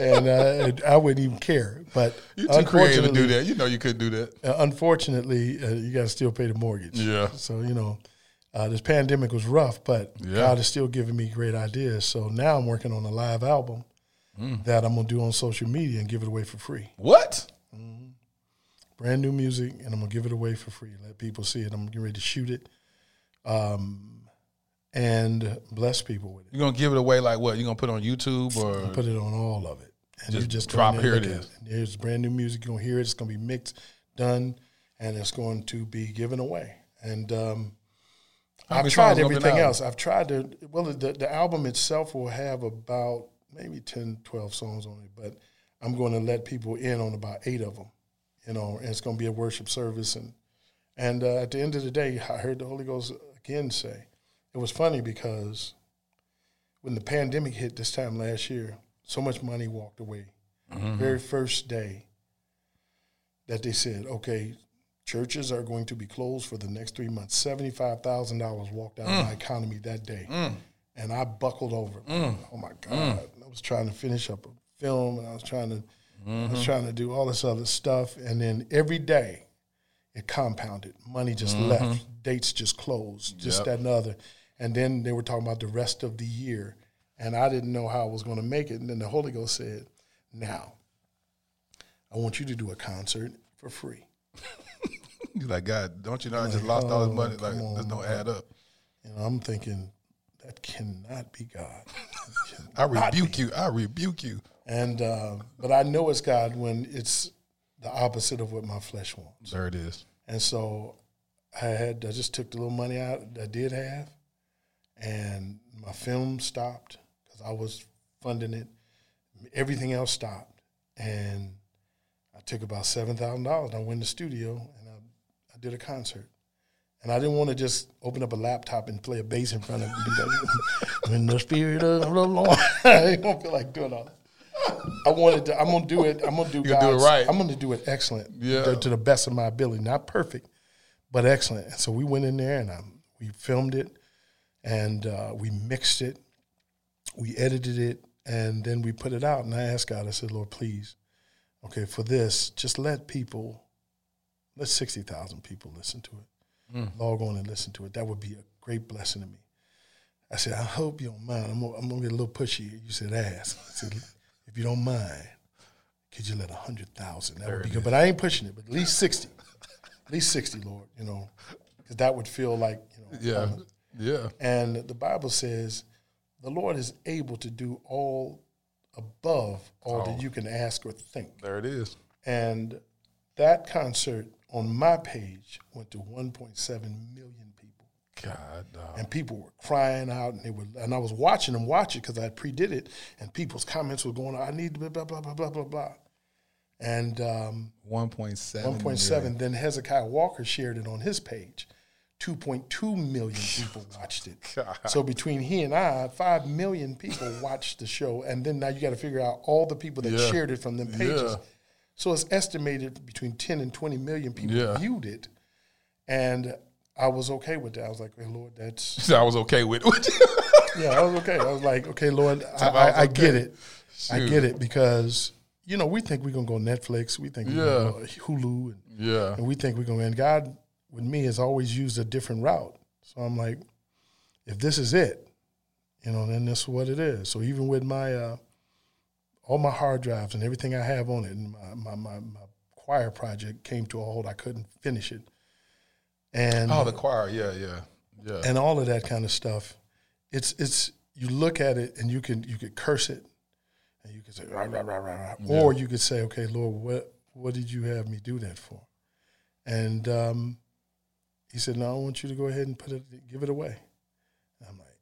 S2: And uh, I wouldn't even care. But
S1: you're too creative to do that you know you couldn't do that
S2: uh, unfortunately, uh, you got to still pay the mortgage.
S1: Yeah.
S2: So you know, uh, this pandemic was rough, but
S1: Yeah.
S2: God is still giving me great ideas. So now I'm working on a live album
S1: Mm.
S2: that I'm gonna do on social media and give it away for free.
S1: what
S2: Brand new music, and I'm gonna give it away for free. Let people see it. I'm getting ready to shoot it, um, and bless people with it.
S1: you're gonna give it away like what You're gonna put it on youtube or
S2: Put it on all of it, and
S1: Just
S2: just
S1: drop,
S2: go in there
S1: here it is.
S2: at Here's brand new music. You're gonna hear it. It's gonna be mixed, done, and it's going to be given away. And um, I've tried
S1: songs gonna be on the
S2: everything else. I've tried to. Well, the, the album itself will have about maybe 10, 12 songs on it, but I'm going to let people in on about eight of them. You know, and it's going to be a worship service, and and uh, at the end of the day, I heard the Holy Ghost again say, it was funny because when the pandemic hit this time last year, so much money walked away. Very first day that they said, okay, churches are going to be closed for the next three months. Seventy-five thousand dollars walked out of my mm. economy that day, mm. and I buckled over. Mm. Oh my God! I was trying to finish up a film, and I was trying to, I was mm-hmm. trying to do all this other stuff, and then every day it compounded. Money just mm-hmm. left. Dates just closed. Just
S1: Yep.
S2: that and other. And then they were talking about the rest of the year, and I didn't know how I was going to make it. And then the Holy Ghost said, "Now, I want you to do a concert for free."
S1: You're like, God, don't you know I just lost all this
S2: oh,
S1: money? Like,
S2: come
S1: this
S2: on,
S1: don't add up.
S2: You know, I'm thinking that cannot be God.
S1: I rebuke you. I rebuke you.
S2: and uh, but I know it's God when it's the opposite of what my flesh wants.
S1: There it is.
S2: And so I had I just took the little money out that I did have, and my film stopped because I was funding it. Everything else stopped, and I took about seven thousand dollars. I went to the studio I, I did a concert, And I didn't want to just open up a laptop and play a bass in front of you. in the spirit of the Lord. I don't feel like doing all that. I wanted to. I'm gonna do it. I'm gonna do.
S1: You gonna do it right.
S2: I'm gonna do it excellent.
S1: Yeah.
S2: To, to the best of my ability, not perfect, but excellent. And so we went in there and um, we filmed it, and uh, we mixed it, we edited it, and then we put it out. And I asked God. I said, Lord, please, okay, for this, just let people, let sixty thousand people listen to it, log on and listen to it. That would be a great blessing to me. I said, I hope you don't mind. I'm gonna, I'm gonna get a little pushy. You said, ask. I said, if you don't mind, could you let a hundred thousand? That would be good. But I ain't pushing it. But at least sixty, at least sixty, Lord. You know, because that would feel like you know.
S1: Yeah.
S2: um,
S1: Yeah.
S2: and the Bible says, the Lord is able to do all above all that you can ask or think.
S1: There it is.
S2: And that concert on my page went to 1.7 million people
S1: God,
S2: and people were crying out, and they were, and I was watching them watch it because I predid it, and people's comments were going, "I need blah blah blah blah blah blah blah," and um,
S1: 1.7.
S2: 1.7. Then Hezekiah Walker shared it on his page. 2.2 million people watched it. So between he and I, 5 million people watched the show, and then now you got to figure out all the people that
S1: Yeah.
S2: shared it from them pages.
S1: Yeah.
S2: So it's estimated between 10 and 20 million people
S1: Yeah.
S2: viewed it, and I was okay with that. I was like, "Hey, Lord, that's
S1: I was okay with it.
S2: yeah, I was okay. I was like, okay, Lord, I,
S1: I
S2: I,
S1: okay.
S2: get it. I get it because you know we think we're gonna go Netflix, we think we're
S1: Yeah.
S2: gonna go Hulu, and,
S1: yeah.
S2: and we think we're gonna. And God, with me, has always used a different route. So I'm like, if this is it, you know, then this is what it is. So even with my uh, all my hard drives and everything I have on it, and my my, my, my choir project came to a halt. I couldn't finish it, and
S1: Oh, the choir. Yeah, yeah. Yeah.
S2: and all of that kind of stuff. It's it's you look at it and you can you could curse it, and you could say rah, rah, rah, rah, rah. or you could say, okay, Lord, what what did you have me do that for? And um, he said, no, I want you to go ahead and put it, give it away. And I'm like,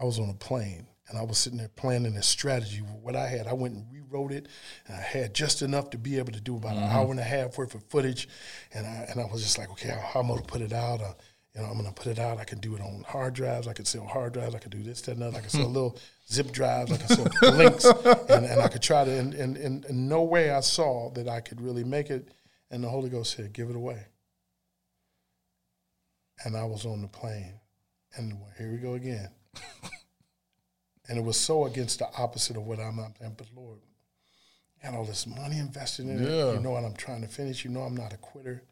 S2: I was on a plane and I was sitting there planning a strategy with what I had. I went and rewrote it, and I had just enough to be able to do about an hour and a half worth of footage. And I and I was just like, okay, how am I gonna put it out? Uh, you know, I'm gonna put it out. I can do it on hard drives. I can sell hard drives. I can do this, that, and other. I can sell little zip drives. I can sell links, and, and I could try to. And, and, and, and no way I saw that I could really make it. And the Holy Ghost said, "Give it away." And I was on the plane, and here we go again. and it was so against the opposite of what I'm. I'm but Lord, got all this money invested in it. You know what I'm trying to finish. You know I'm not a quitter.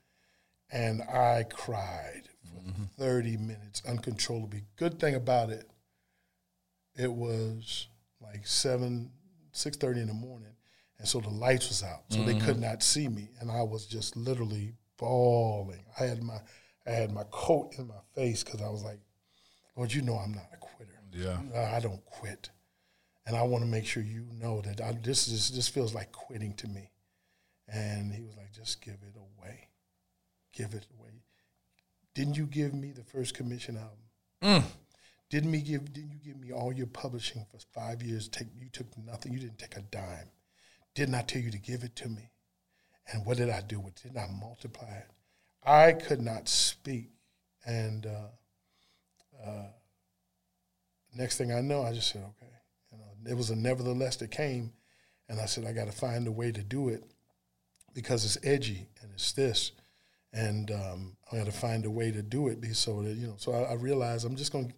S2: And I cried for mm-hmm. 30 minutes uncontrollably. Good thing about it, it was like seven, six thirty in the morning, and so the lights was out, so they mm-hmm. could not see me, and I was just literally bawling. I had my, I had my coat in my face because I was like, Lord, you know I'm not a quitter.
S1: Yeah.
S2: I I don't quit, and I want to make sure you know that I, this is this feels like quitting to me. And he was like, just give it away, give it away. Didn't you give me the first Commissioned album? Didn't me give? Didn't you give me all your publishing for five years? Take you took nothing. You didn't take a dime. Didn't I tell you to give it to me? And what did I do with it? Didn't I multiply it? I could not speak, and uh, uh, next thing I know, I just said, okay. You know, it was a nevertheless that came, and I said, I got to find a way to do it because it's edgy and it's this, and um, I got to find a way to do it. Be so that you know. So I, I realized I'm just going to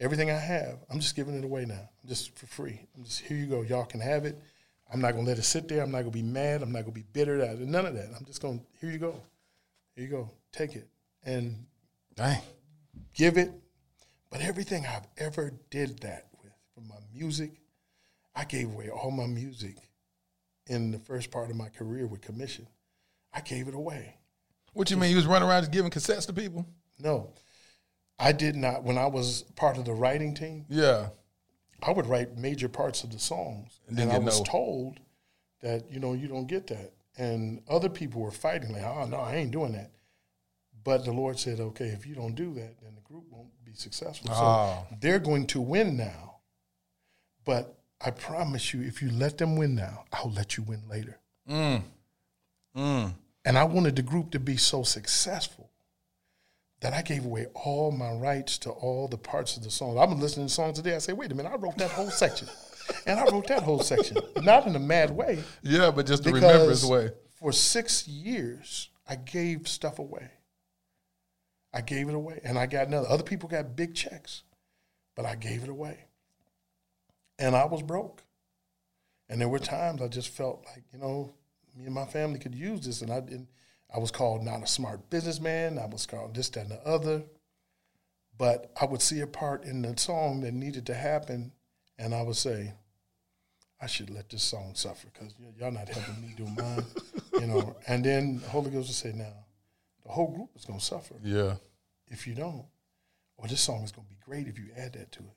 S2: everything I have. I'm just giving it away now, I'm just for free. I'm just here you go. Y'all can have it. I'm not going to let it sit there. I'm not going to be mad. I'm not going to be bitter. That none of that. I'm just going. Here you go. Here you go. Take it and
S1: Dang.
S2: give it. But everything I've ever did that with, from my music, I gave away all my music in the first part of my career with Commissioned. I gave it away.
S1: What you mean? You was running around just giving cassettes to people?
S2: No, I did not. When I was part of the writing team,
S1: Yeah.
S2: I would write major parts of the songs,
S1: And
S2: and,
S1: then
S2: I was
S1: no-
S2: told that you know you don't get that, and other people were fighting like, "Oh no, I ain't doing that." But the Lord said, "Okay, if you don't do that, then the group won't be successful."
S1: Oh.
S2: So they're going to win now, but I promise you, if you let them win now, I'll let you win later.
S1: Mm. Mm.
S2: And I wanted the group to be so successful that I gave away all my rights to all the parts of the song. I'm listening to the song today. I say, wait a minute, I wrote that whole section. And I wrote that whole section. Not in a mad way.
S1: Yeah, but just the remembrance way.
S2: for six years, I gave stuff away. I gave it away, and I got another. Other people got big checks, but I gave it away, and I was broke. And there were times I just felt like you know, me and my family could use this, and I didn't. I was called not a smart businessman. I was called this, that, and the other. But I would see a part in the song that needed to happen, and I would say, I should let this song suffer because y'all not helping me do mine, you know. And then the Holy Ghost would say, "Now, the whole group is going to suffer
S1: Yeah.
S2: if you don't, or this song is going to be great if you add that to it."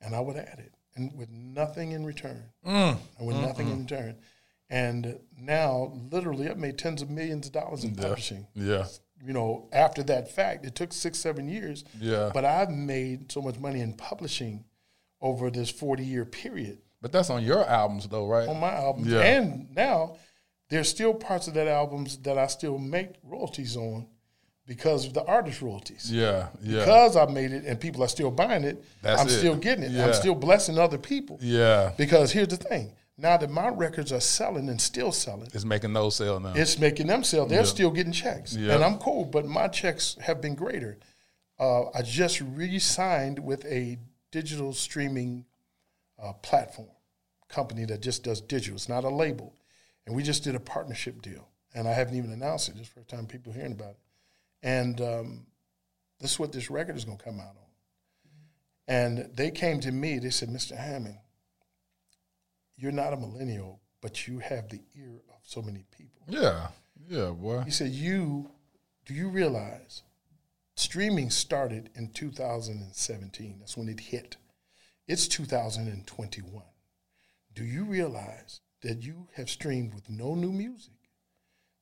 S2: And I would add it, and with nothing in return, mm. and with nothing in return. And now, literally, I've made tens of millions of dollars in publishing.
S1: Yeah.
S2: You know, after that fact, it took six, seven years.
S1: Yeah.
S2: But I've made so much money in publishing over this forty-year period
S1: But that's on your albums though, right?
S2: on my albums.
S1: Yeah.
S2: And now there's still parts of that albums that I still make royalties on because of the artist royalties.
S1: Yeah. Yeah.
S2: Because I made it and people are still buying it,
S1: That's
S2: I'm
S1: it.
S2: still getting it.
S1: Yeah.
S2: I'm still blessing other people.
S1: yeah.
S2: Because here's the thing. Now that my records are selling and still selling,
S1: It's making those sell now.
S2: it's making them sell. They're still getting checks.
S1: Yeah.
S2: And I'm cool, but my checks have been greater. Uh, I just re signed with a digital streaming uh, platform company that just does digital. It's not a label. And we just did a partnership deal. And I haven't even announced it. This the first time people hearing about it. And um, this is what this record is going to come out on. And they came to me, they said, Mr. Hammond, you're not a millennial, but you have the ear of so many people.
S1: yeah. Yeah, boy.
S2: He said, "You do you realize streaming started in 2017? That's when it hit. It's 2021. Do you realize that you have streamed with no new music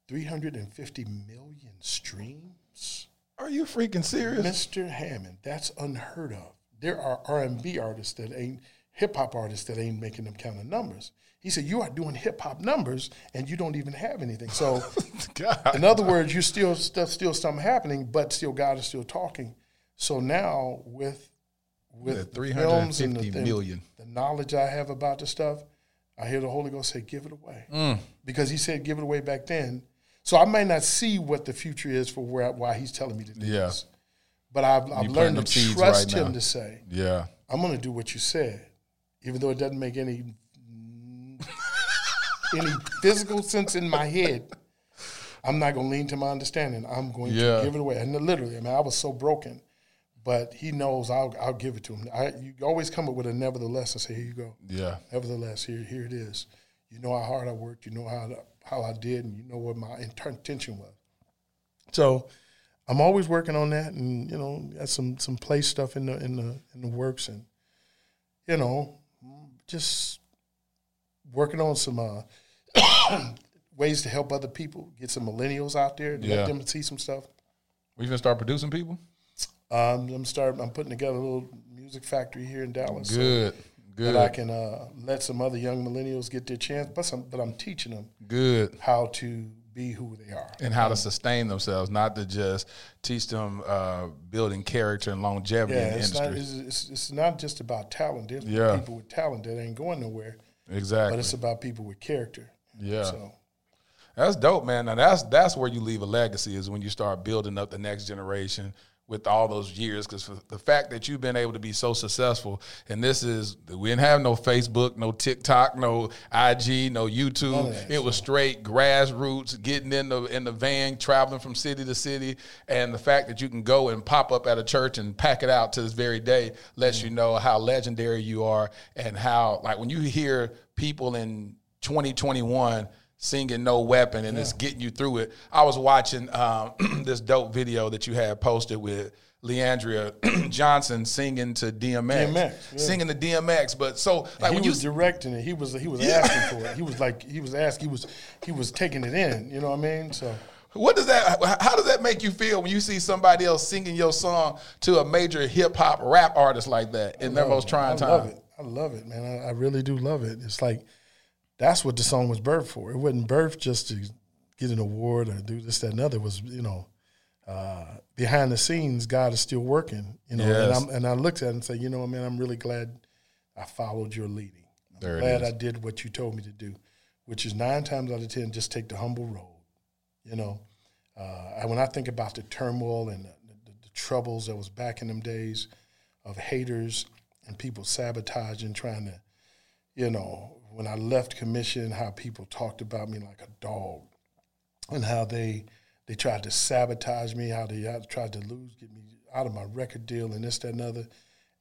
S2: 350 million streams?"
S1: Are you freaking serious?
S2: Mr. Hammond, that's unheard of. There are R&B artists that ain't hip hop artists that ain't making them kind of numbers. He said, "You are doing hip hop numbers, and you don't even have anything." So,
S1: God.
S2: in other words, you still stuff still something happening, but still God is still talking. So now with with the films and the,
S1: 350
S2: and
S1: million.
S2: the knowledge I have about the stuff, I hear the Holy Ghost say, "Give it away,"
S1: Mm.
S2: because He said, "Give it away" back then. So I may not see what the future is for where why He's telling me to do
S1: Yeah.
S2: this, but I've, I've learned to trust
S1: right
S2: Him to say,
S1: Yeah.
S2: I'm going to do what you said, even though it doesn't make any any physical sense in my head. I'm not going to lean to my understanding. I'm going
S1: Yeah.
S2: to give it away. And literally, I mean, I was so broken, but He knows I'll I'll give it to Him. I, you always come up with a nevertheless. I say, here you go.
S1: Yeah.
S2: Nevertheless, here here it is. You know how hard I worked. You know how how I did, and you know what my intention was. So, I'm always working on that, and you know, got some some play stuff in the in the in the works, and you know, just working on some uh, ways to help other people, get some millennials out there,
S1: Yeah.
S2: let them see some stuff.
S1: We gonna start producing people?
S2: Um, I'm start. I'm putting together a little music factory here in Dallas. so
S1: Good. Good.
S2: that I can uh, let some other young millennials get their chance, but some, but I'm teaching them
S1: Good.
S2: how to be who they are.
S1: And how to sustain themselves, not to just teach them uh, building character and longevity
S2: Yeah,
S1: in the
S2: it's not, it's, it's, it's not just about talent. There's
S1: Yeah.
S2: people with talent that ain't going nowhere,
S1: exactly.
S2: but it's about people with character.
S1: Yeah.
S2: So
S1: That's dope, man. Now that's that's where you leave a legacy is when you start building up the next generation with all those years. Because the fact that you've been able to be so successful, and this is we didn't have no Facebook, no TikTok, no IG, no YouTube. It was straight grassroots, getting in the in the van, traveling from city to city, and the fact that you can go and pop up at a church and pack it out to this very day lets you know how legendary you are and how like when you hear people in 2021 singing no weapon and it's getting you through it i was watching um, this dope video that you had posted with le'andria johnson singing to dmx,
S2: DMX, yeah.
S1: singing to dmx but so like
S2: he
S1: when you
S2: was directing it. He was he was asking for it. He was like he was asking. He was he was taking it in. You know what I mean? So
S1: what does that how does that make you feel when you see somebody else singing your song to a major hip-hop rap artist like that in their most trying
S2: I
S1: time
S2: love it. I love it, man. I, I really do love it. It's like that's what the song was birthed for. It wasn't birthed just to get an award or do this, that, and other It was, you know, uh, behind the scenes, God is still working, you know.
S1: Yes.
S2: And, I'm, and I looked at it and said, you know, man, I'm really glad I followed your leading. I'm
S1: There
S2: glad. I did what you told me to do, which is nine times out of ten, just take the humble road, you know. Uh, when I think about the turmoil and the, the, the troubles that was back in them days of haters and people sabotaging, trying to, you know, when I left Commissioned, how people talked about me like a dog, and how they they tried to sabotage me, how they tried to lose, get me out of my record deal, and this, that, and other,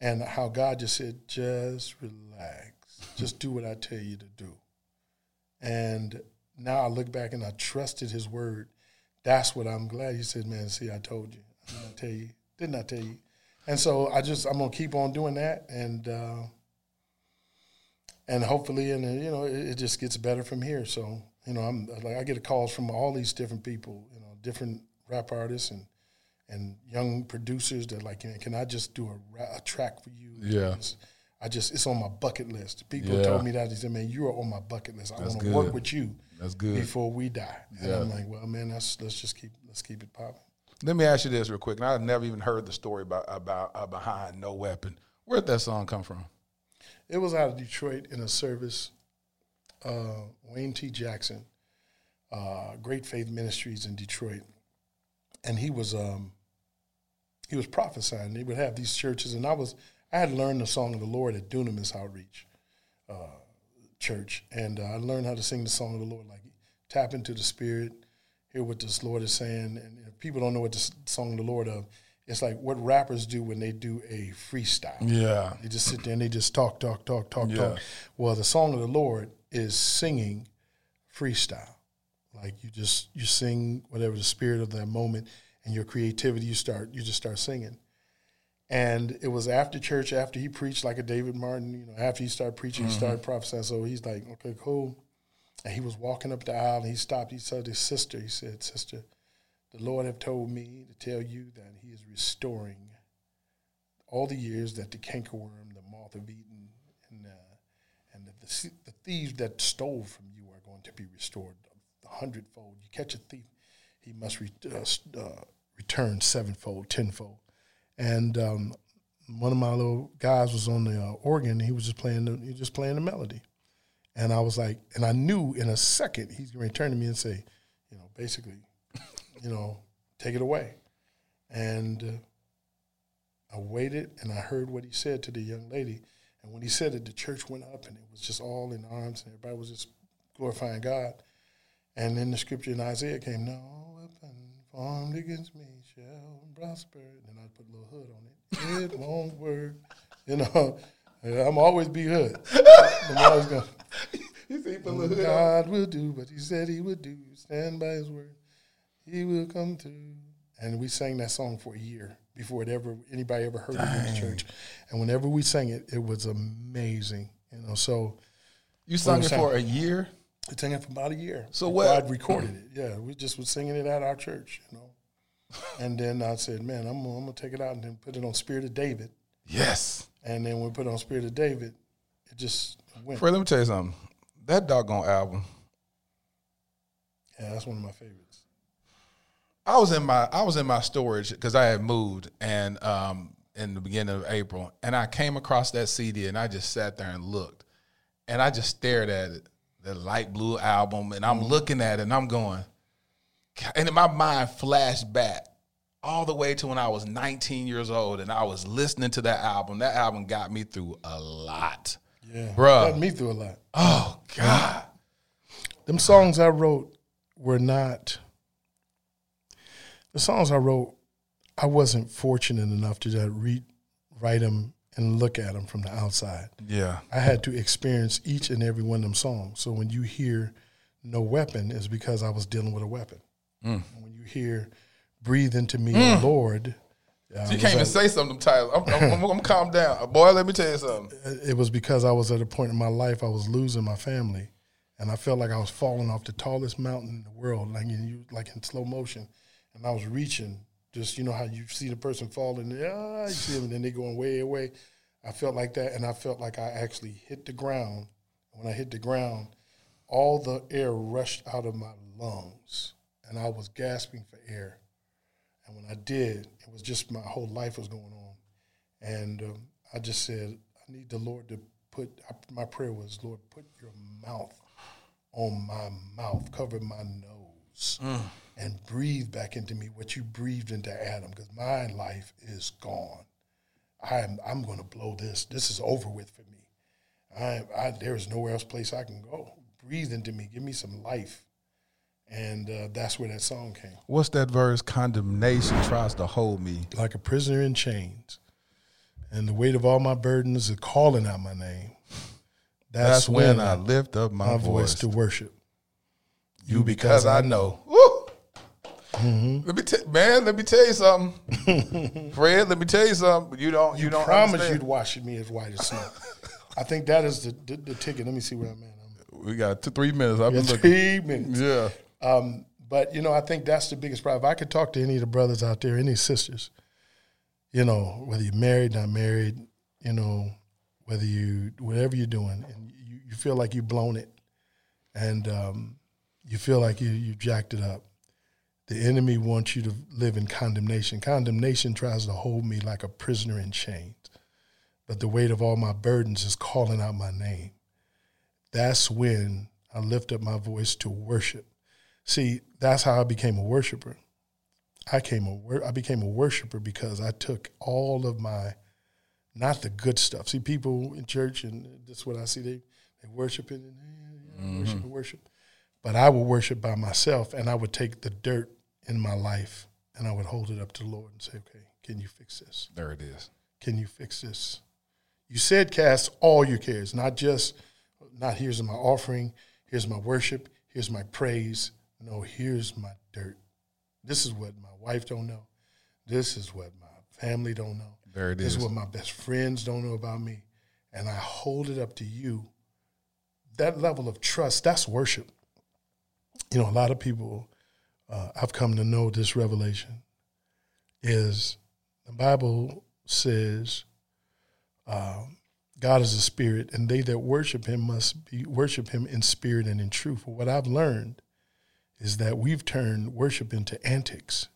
S2: and how God just said, just relax, just do what I tell you to do. And now I look back and I trusted His word. That's what I'm glad He said, man. See, I told you. I tell you? Didn't I tell you? And so I just I'm gonna keep on doing that, and uh, and hopefully, and uh, you know, it, it just gets better from here. So you know, I'm like I get calls from all these different people, you know, different rap artists and and young producers that like, can, can I just do a, a track for you?
S1: Yeah.
S2: I just it's on my bucket list. People
S1: Yeah.
S2: told me that they said, "Man, you are on my bucket list. I want to work with you
S1: That's good.
S2: before we die." And
S1: Yeah.
S2: I'm like, "Well, man, let's let's just keep let's keep it popping."
S1: Let me ask you this real quick. And I've never even heard the story about about uh, behind No Weapon. Where'd that song come from?
S2: It was out of Detroit in a service. Uh, Wayne T. Jackson, uh, Great Faith Ministries in Detroit, and he was um, he was prophesying. They would have these churches, and I was I had learned the song of the Lord at Dunamis Outreach uh, Church, and uh, I learned how to sing the song of the Lord, like tap into the Spirit, hear what this Lord is saying. And if people don't know what the song of the Lord of, it's like what rappers do when they do a freestyle.
S1: Yeah.
S2: They just sit there and they just talk, talk, talk, talk,
S1: Yeah.
S2: talk. Well, the song of the Lord is singing freestyle. Like you just you sing whatever the spirit of that moment and your creativity you start you just start singing. And it was after church, after he preached like a David Martin, you know, after he started preaching, he mm-hmm. started prophesying. So he's like, okay, cool. And he was walking up the aisle and he stopped. He saw his sister. He said, Sister, the Lord have told me to tell you that he is restoring all the years that the cankerworm, the moth have eaten, and uh, and the, the thieves that stole from you are going to be restored a hundredfold. You catch a thief, he must re- uh, uh, return sevenfold, tenfold. And um, one of my little guys was on the uh, organ. He was just playing the he was just playing the melody, and I was like, and I knew in a second he's going to turn to me and say, you know, basically, you know, take it away, and. Uh, I waited and I heard what he said to the young lady. And when he said it, the church went up and it was just all in arms and everybody was just glorifying God. And then the scripture in Isaiah came, No weapon formed against me shall prosper. And then I put a little hood on it. It won't work. You know, I'm always be hood. I'm always going,
S1: You see, put a little hood on.
S2: God will do what he said he would do. Stand by his word. He will come through. And we sang that song for a year before it ever anybody ever heard it in the church. And whenever we sang it, it was amazing. You know, so
S1: You
S2: sang
S1: it for a year.
S2: we sang it for about a year.
S1: So what-
S2: I'd recorded it. Yeah, we just was singing it at our church, you know. And then I said, man, I'm, gonna- I'm gonna take it out and then put it on Spirit of David.
S1: Yes.
S2: And then when we put it on Spirit of David, it just went.
S1: Fred, let me tell you something. That doggone album.
S2: Yeah, that's one of my favorites.
S1: I was in my I was in my storage because I had moved and um in the beginning of April and I came across that CD and I just sat there and looked and I just stared at it, the light blue album, and I'm looking at it and I'm going, and in my mind flashed back all the way to when I was 19 years old and I was listening to that album. That album got me through a lot.
S2: Yeah,
S1: Bruh.
S2: got me through a lot.
S1: Oh God.
S2: them songs I wrote were not the songs I wrote. I wasn't fortunate enough to just read, write them and look at them from the outside.
S1: Yeah.
S2: I had to experience each and every one of them songs. So when you hear "No Weapon," is because I was dealing with a weapon.
S1: Mm.
S2: When you hear "Breathe into Me, O Lord," uh,
S1: You can't even
S2: at-
S1: say something, Tyler. I'm, I'm, I'm, gonna calm down, boy. Let me tell you something.
S2: it was because I was at a point in my life I was losing my family, and I felt like I was falling off the tallest mountain in the world, like in like in slow motion, and I was reaching. Just you know how you see the person falling, ah, you see them, and then they going way away. I felt like that, and I felt like I actually hit the ground. When I hit the ground, all the air rushed out of my lungs, and I was gasping for air. And when I did, it was just my whole life was going on, and um, I just said, I need the Lord to put. My prayer was, Lord, put your mouth on my mouth, cover my nose, and breathe back into me what you breathed into Adam, because my life is gone. I'm I'm going to blow this. This is over with for me. I, I there is nowhere else place I can go. Breathe into me. Give me some life. And uh, that's where that song came.
S1: What's that verse? Condemnation tries to hold me.
S2: Like a prisoner in chains. And the weight of all my burdens is calling out my name.
S1: That's, when, I lift up my,
S2: my
S1: voice,
S2: voice to worship.
S1: you because I know. Woo! Let me tell man. Let me tell you something, Fred. Let me tell you something. You don't. You,
S2: You
S1: don't
S2: promise
S1: understand.
S2: you'd wash me as white as snow. I think that is the, the, the ticket. Let me see where I'm at. I'm
S1: We got two, three minutes. I've been looking.
S2: three minutes.
S1: Yeah.
S2: Um, but you know, I think that's the biggest problem. If I could talk to any of the brothers out there, any sisters, you know, whether you're married, not married, you know, whether you whatever you're doing, and you, you feel like you've blown it, and um, you feel like you you jacked it up. The enemy wants you to live in condemnation. Condemnation tries to hold me like a prisoner in chains, but the weight of all my burdens is calling out my name. That's when I lift up my voice to worship. See, that's how I became a worshiper. I came a I became a worshiper because I took all of my not the good stuff. See, people in church, and this is what I see they they worship it and eh, yeah, worship and worship. But I would worship by myself, and I would take the dirt in my life and I would hold it up to the Lord and say, "Okay, can you fix this?
S1: There it is.
S2: Can you fix this?" You said, "Cast all your cares, not just not here's my offering, here's my worship, here's my praise. No, here's my dirt. This is what my wife don't know. This is what my family don't know.
S1: There it
S2: This
S1: is.
S2: is what my best friends don't know about me. And I hold it up to you. That level of trust, that's worship. You know, a lot of people, uh, I've come to know this revelation is the Bible says um, God is a spirit, and they that worship him must be worship him in spirit and in truth. What I've learned is that we've turned worship into antics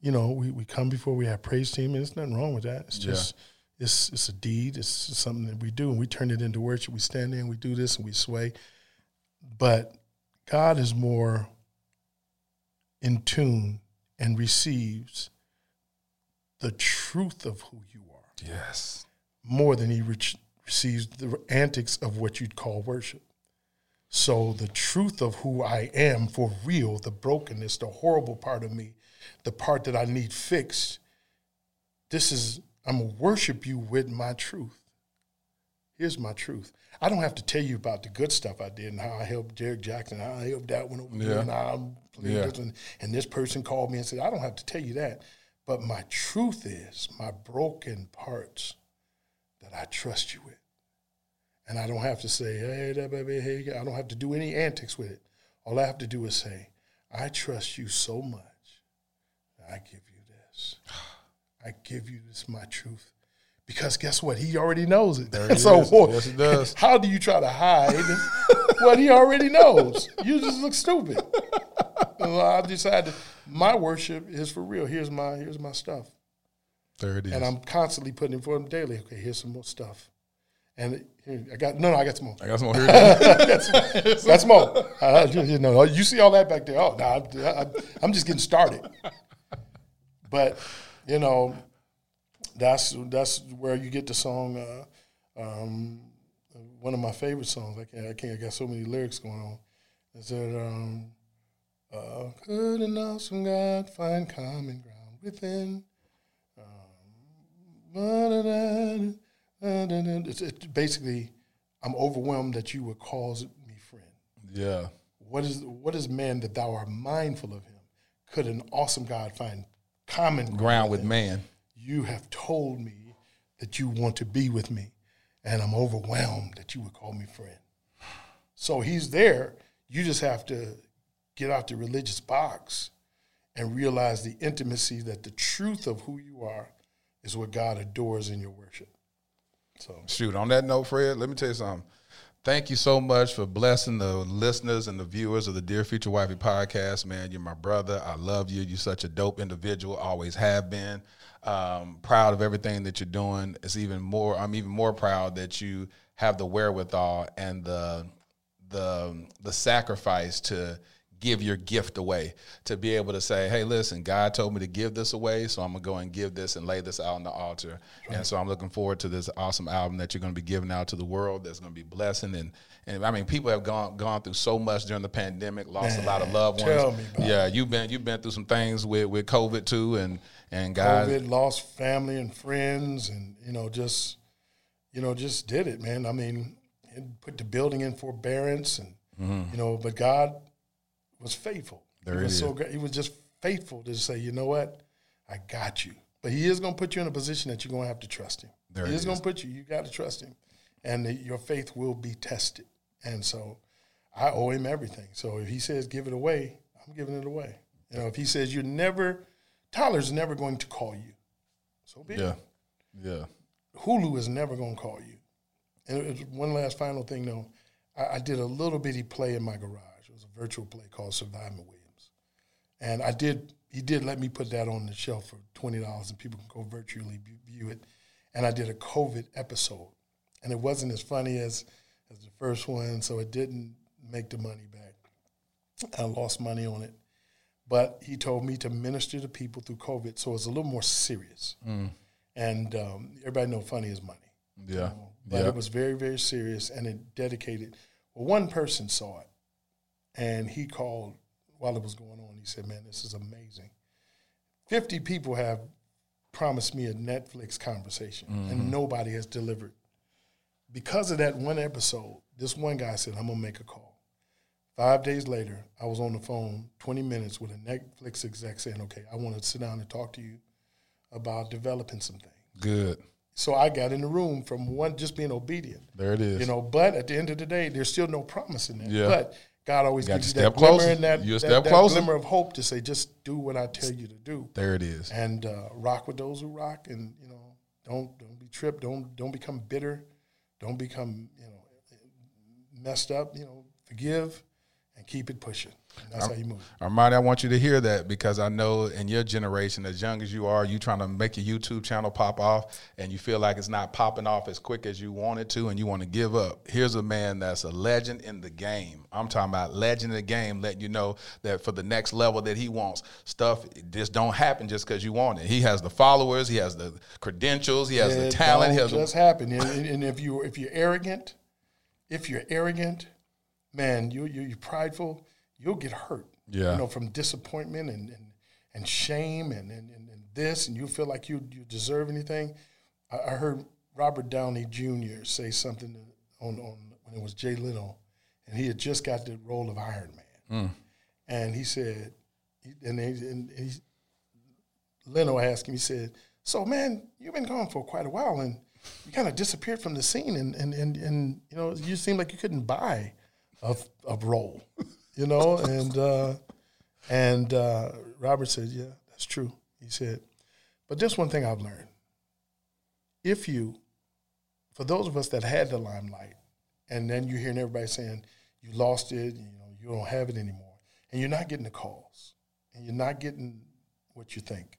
S2: you know, we, we come before we have praise team, and there's nothing wrong with that. It's
S1: Yeah.
S2: just it's it's a deed. It's something that we do, and we turn it into worship. We stand there and we do this and we sway. But God is more in tune and receives the truth of who you are
S1: Yes.
S2: more than he re- receives the antics of what you'd call worship. So the truth of who I am for real, the brokenness, the horrible part of me, the part that I need fixed, this is, I'm going to worship you with my truth. Here's my truth. I don't have to tell you about the good stuff I did and how I helped Derrick Jaxn, how I helped that one over there, and how I'm
S1: Yeah.
S2: And this person called me and said, I don't have to tell you that. But my truth is my broken parts that I trust you with. And I don't have to say, hey, that baby, hey, I don't have to do any antics with it. All I have to do is say, I trust you so much. that I give you this. I give you this, my truth. Because guess what? He already knows it. So
S1: is.
S2: boy,
S1: Yes, it does.
S2: how do you try to hide what he already knows? You just look stupid. And I decided my worship is for real. Here's my here's my stuff.
S1: There it is.
S2: And I'm constantly putting it for him daily. Okay, here's some more stuff. And here, I got no, no, I got some more.
S1: I got some more here. today.
S2: That's more. Uh, you, you know, you see all that back there. Oh, no, I, I, I'm just getting started. But you know, that's that's where you get the song. Uh, um, one of my favorite songs. I can't. I can't. I got so many lyrics going on. Is that um, uh, could an awesome God find common ground within? Um, it's, it's basically, I'm overwhelmed that you would call me friend.
S1: yeah.
S2: What is what is man that thou art mindful of him? Could an awesome God find common
S1: Ground with
S2: him?
S1: man.
S2: You have told me that you want to be with me, and I'm overwhelmed that you would call me friend. So he's there. You just have to get out the religious box and realize the intimacy that the truth of who you are is what God adores in your worship. So
S1: Shoot, on that note, Fred, let me tell you something. Thank you so much for blessing the listeners and the viewers of the Dear Future Wifey podcast, man. You're my brother. I love you. You're such a dope individual. Always have been. Um, proud of everything that you're doing. It's even more. I'm even more proud that you have the wherewithal and the the the sacrifice to give your gift away to be able to say hey listen god told me to give this away so i'm going to go and give this and lay this out on the altar right. and so i'm looking forward to this awesome album that you're going to be giving out to the world that's going to be blessing and and I mean, people have gone gone through so much during the pandemic, lost Man, a lot of loved ones. yeah, you've been you've been through some things with, with COVID too, and and guys,
S2: COVID lost family and friends, and you know just you know just did it, man. I mean, put the building in forbearance, and mm-hmm. you know, but God was faithful. There he was so great. He was just faithful to say, you know what, I got you. But He is going to put you in a position that you're going to have to trust Him. There he is, is. going to put you. You got to trust Him, and the, your faith will be tested. And so, I owe Him everything. So if He says give it away, I'm giving it away. You know, if He says you're never, Tyler's never going to call you, so be
S1: yeah.
S2: it.
S1: Yeah.
S2: Hulu is never going to call you. And one last final thing though, I, I did a little bitty play in my garage virtual play called Surviving Williams, and I did. He did let me put that on the shelf for twenty dollars, and people can go virtually view it. And I did a COVID episode, and it wasn't as funny as as the first one, so it didn't make the money back. I lost money on it, but he told me to minister to people through COVID, so it's a little more serious. Mm. And um, everybody know funny is money.
S1: Yeah. You know?
S2: But it was very, very serious, and it dedicated. Well, one person saw it, and he called while it was going on. He said, Man, this is amazing. 50 people have promised me a Netflix conversation, mm-hmm. and nobody has delivered. Because of that one episode, this one guy said, I'm going to make a call. Five days later, I was on the phone 20 minutes with a Netflix exec saying, Okay, I want to sit down and talk to you about developing some things.
S1: Good.
S2: So I got in the room from one just being obedient.
S1: There it is.
S2: You know, but at the end of the day, there's still no promise in that. Yeah. But God always
S1: you
S2: gives
S1: you that glimmer and
S2: that,
S1: you
S2: that,
S1: that
S2: glimmer of hope to say, just do what I tell you to do.
S1: There it is.
S2: And uh, rock with those who rock, and you know, don't don't be tripped. Don't don't become bitter. Don't become you know messed up. You know, forgive and keep it pushing. That's how you move.
S1: Armani, I want you to hear that because I know in your generation, as young as you are, you trying to make your YouTube channel pop off and you feel like it's not popping off as quick as you want it to and you want to give up. Here's a man that's a legend in the game. I'm talking about legend in the game, letting you know that for the next level that he wants, stuff just don't happen just because you want it. He has the followers, he has the credentials, he has
S2: it
S1: the talent.
S2: It
S1: just
S2: happen. And, and if you if you're arrogant, if you're arrogant, man, you you you're prideful you'll get hurt.
S1: Yeah.
S2: You know, from disappointment and, and, and shame and, and, and, this, and you feel like you, you deserve anything. I, I heard Robert Downey Jr. say something on, on when it was Jay Leno, and he had just got the role of Iron Man. Mm. And he said, and, he, and he, Leno asked him, he said, So, man, you've been gone for quite a while, and you kind of disappeared from the scene, and, and, and, and you know, you seem like you couldn't buy a, a role you know, and uh, and uh, Robert said, "Yeah, that's true." He said, "But just one thing I've learned: if you, for those of us that had the limelight, and then you're hearing everybody saying you lost it, you know, you don't have it anymore, and you're not getting the calls, and you're not getting what you think,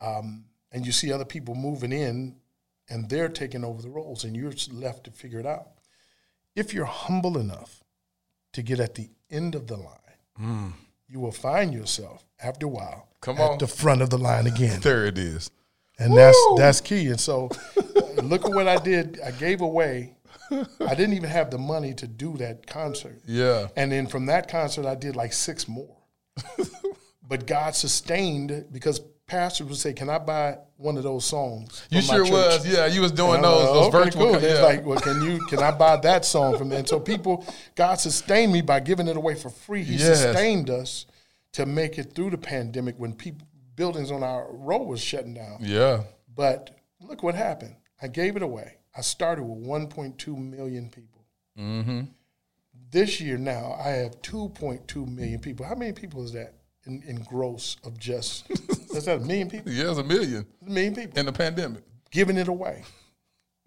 S2: um, and you see other people moving in, and they're taking over the roles, and you're left to figure it out. If you're humble enough to get at the end of the line, mm. you will find yourself after a while
S1: Come
S2: at
S1: on.
S2: the front of the line again.
S1: there it is.
S2: And Woo! that's that's key. And so look at what I did. I gave away. I didn't even have the money to do that concert.
S1: Yeah.
S2: And then from that concert I did like six more. but God sustained because pastors would say, "Can I buy one of those songs?"
S1: You sure was, yeah. You was doing those, those okay, virtual.
S2: Cool. Yeah. It's like, well, can you? Can I buy that song from? And so people, God sustained me by giving it away for free. He yes. sustained us to make it through the pandemic when people buildings on our road was shutting down.
S1: Yeah.
S2: But look what happened. I gave it away. I started with 1.2 million people.
S1: Mm-hmm.
S2: This year now, I have 2.2 million people. How many people is that? in, in gross of just is that a million people?
S1: Yeah, it's a million.
S2: a million people
S1: in the pandemic,
S2: giving it away.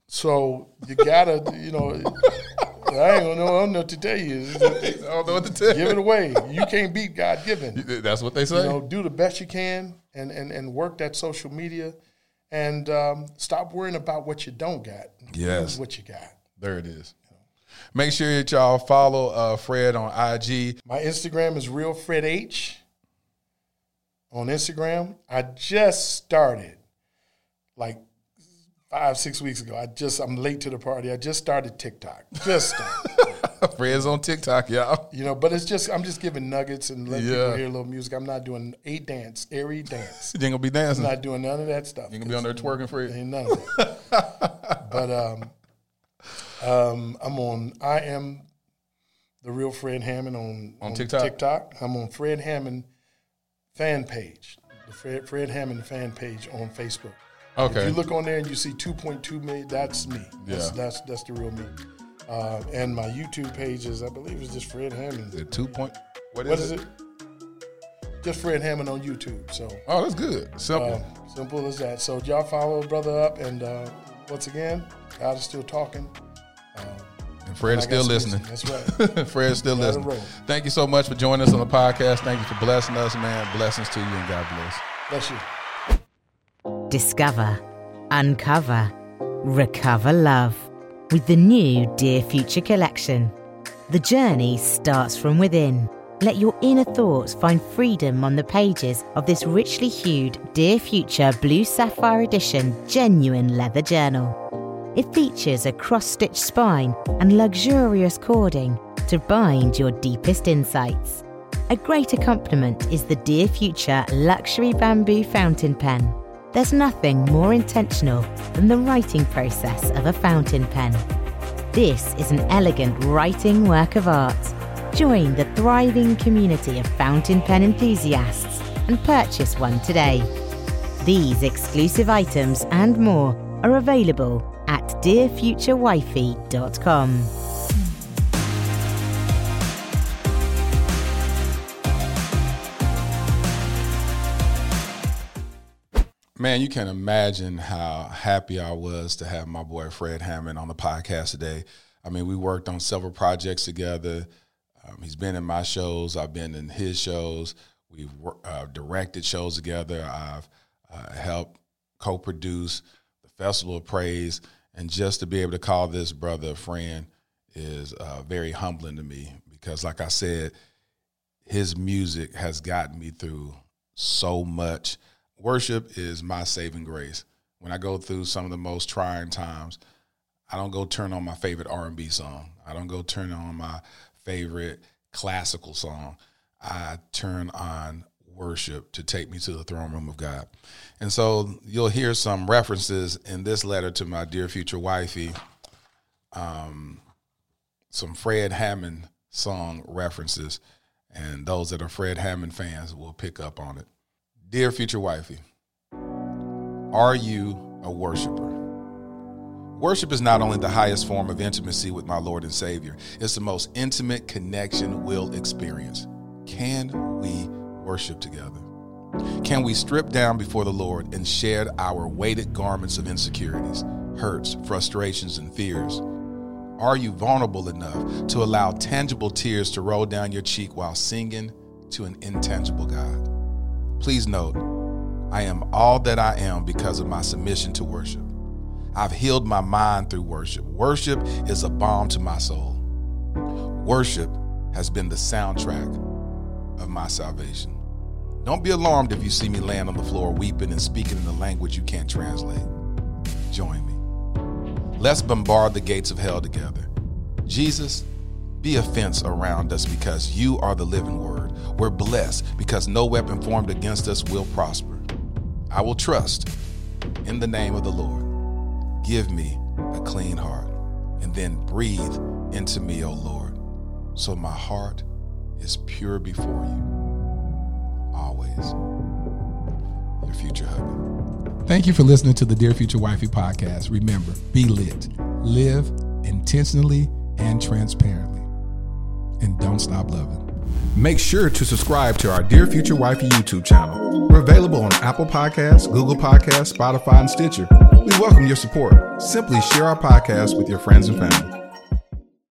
S2: So you gotta, you know, I ain't gonna know, I don't know what to tell you.
S1: I don't know what to tell
S2: Give it away. You can't beat God given.
S1: That's what they say.
S2: You know, do the best you can and, and, and work that social media and um, stop worrying about what you don't got.
S1: Yes.
S2: What you got.
S1: there it is. Make sure that y'all follow uh, Fred on IG.
S2: My Instagram is real Fred H. On Instagram, I just started like five six weeks ago. I just I'm late to the party. I just started TikTok. Just started,
S1: Fred's on TikTok, y'all.
S2: you know. But it's just I'm just giving nuggets and letting
S1: Yeah.
S2: people hear a little music. I'm not doing a dance, airy dance.
S1: You ain't gonna be
S2: I'm
S1: dancing.
S2: not doing none of that stuff.
S1: You gonna be on there twerking, Fred?
S2: Ain't none of that. but um, um, I'm on. I am the real Fred Hammond on
S1: On TikTok?
S2: TikTok. I'm on Fred Hammond fan page. The Fred, Fred Hammond fan page on Facebook.
S1: Okay.
S2: If you look on there and you see 2.2 million, that's me. That's,
S1: Yeah.
S2: that's that's the real me. Uh, and my YouTube page is, I believe, is just Fred Hammond.
S1: Is it two point? What is,
S2: What is it? Just Fred Hammond on YouTube. So
S1: Oh, that's good. Simple.
S2: uh, simple as that. So y'all follow brother up, and uh, once again, God is still talking.
S1: and Fred is still
S2: got
S1: listening.
S2: That's right.
S1: Fred's still
S2: Gotta
S1: listening. Thank you so much for joining us on the podcast. Thank you for blessing us, man. Blessings to you and God bless.
S2: Bless you.
S4: Discover, uncover, recover love with the new Dear Future collection. The journey starts from within. Let your inner thoughts find freedom on the pages of this richly hued Dear Future Blue Sapphire Edition genuine leather journal. It features a cross stitched spine and luxurious cording to bind your deepest insights. A great accompaniment is the Dear Future Luxury Bamboo Fountain Pen. There's nothing more intentional than the writing process of a fountain pen. This is an elegant writing work of art. Join the thriving community of fountain pen enthusiasts and purchase one today. These exclusive items and more are available at dearfuturewifey.com.
S1: Man, you can imagine how happy I was to have my boy Fred Hammond on the podcast today. I mean, we worked on several projects together. Um, he's been in my shows. I've been in his shows. We've uh, directed shows together. I've uh, helped co-produce the Festival of Praise, and just to be able to call this brother a friend is uh, very humbling to me because, like I said, his music has gotten me through so much. Worship is my saving grace. When I go through some of the most trying times, I don't go turn on my favorite R&B song. I don't go turn on my favorite classical song. I turn on worship to take me to the throne room of God. And so you'll hear some references in this letter to my dear future wifey, um, some Fred Hammond song references, and those that are Fred Hammond fans will pick up on it. Dear future wifey, are you a worshiper? Worship is not only the highest form of intimacy with my Lord and Savior, it's the most intimate connection we'll experience. Can we worship together? Can we strip down before the Lord and shed our weighted garments of insecurities, hurts, frustrations, and fears? Are you vulnerable enough to allow tangible tears to roll down your cheek while singing to an intangible God? Please note, I am all that I am because of my submission to worship. I've healed my mind through worship. Worship is a balm to my soul. Worship has been the soundtrack of my salvation. Don't be alarmed if you see me laying on the floor weeping and speaking in a language you can't translate. Join me. Let's bombard the gates of hell together. Jesus, be a fence around us because you are the living word. We're blessed because no weapon formed against us will prosper. I will trust in the name of the Lord. Give me a clean heart and then breathe into me, O Lord, so my heart is pure before you. Always. Your future hubby.
S3: Thank you for listening to the Dear Future Wifey podcast. Remember, be lit, live intentionally and transparently, and don't stop loving. Make sure to subscribe to our Dear Future Wifey YouTube channel. We're available on Apple Podcasts, Google Podcasts, Spotify, and Stitcher. We welcome your support. Simply share our podcast with your friends and family.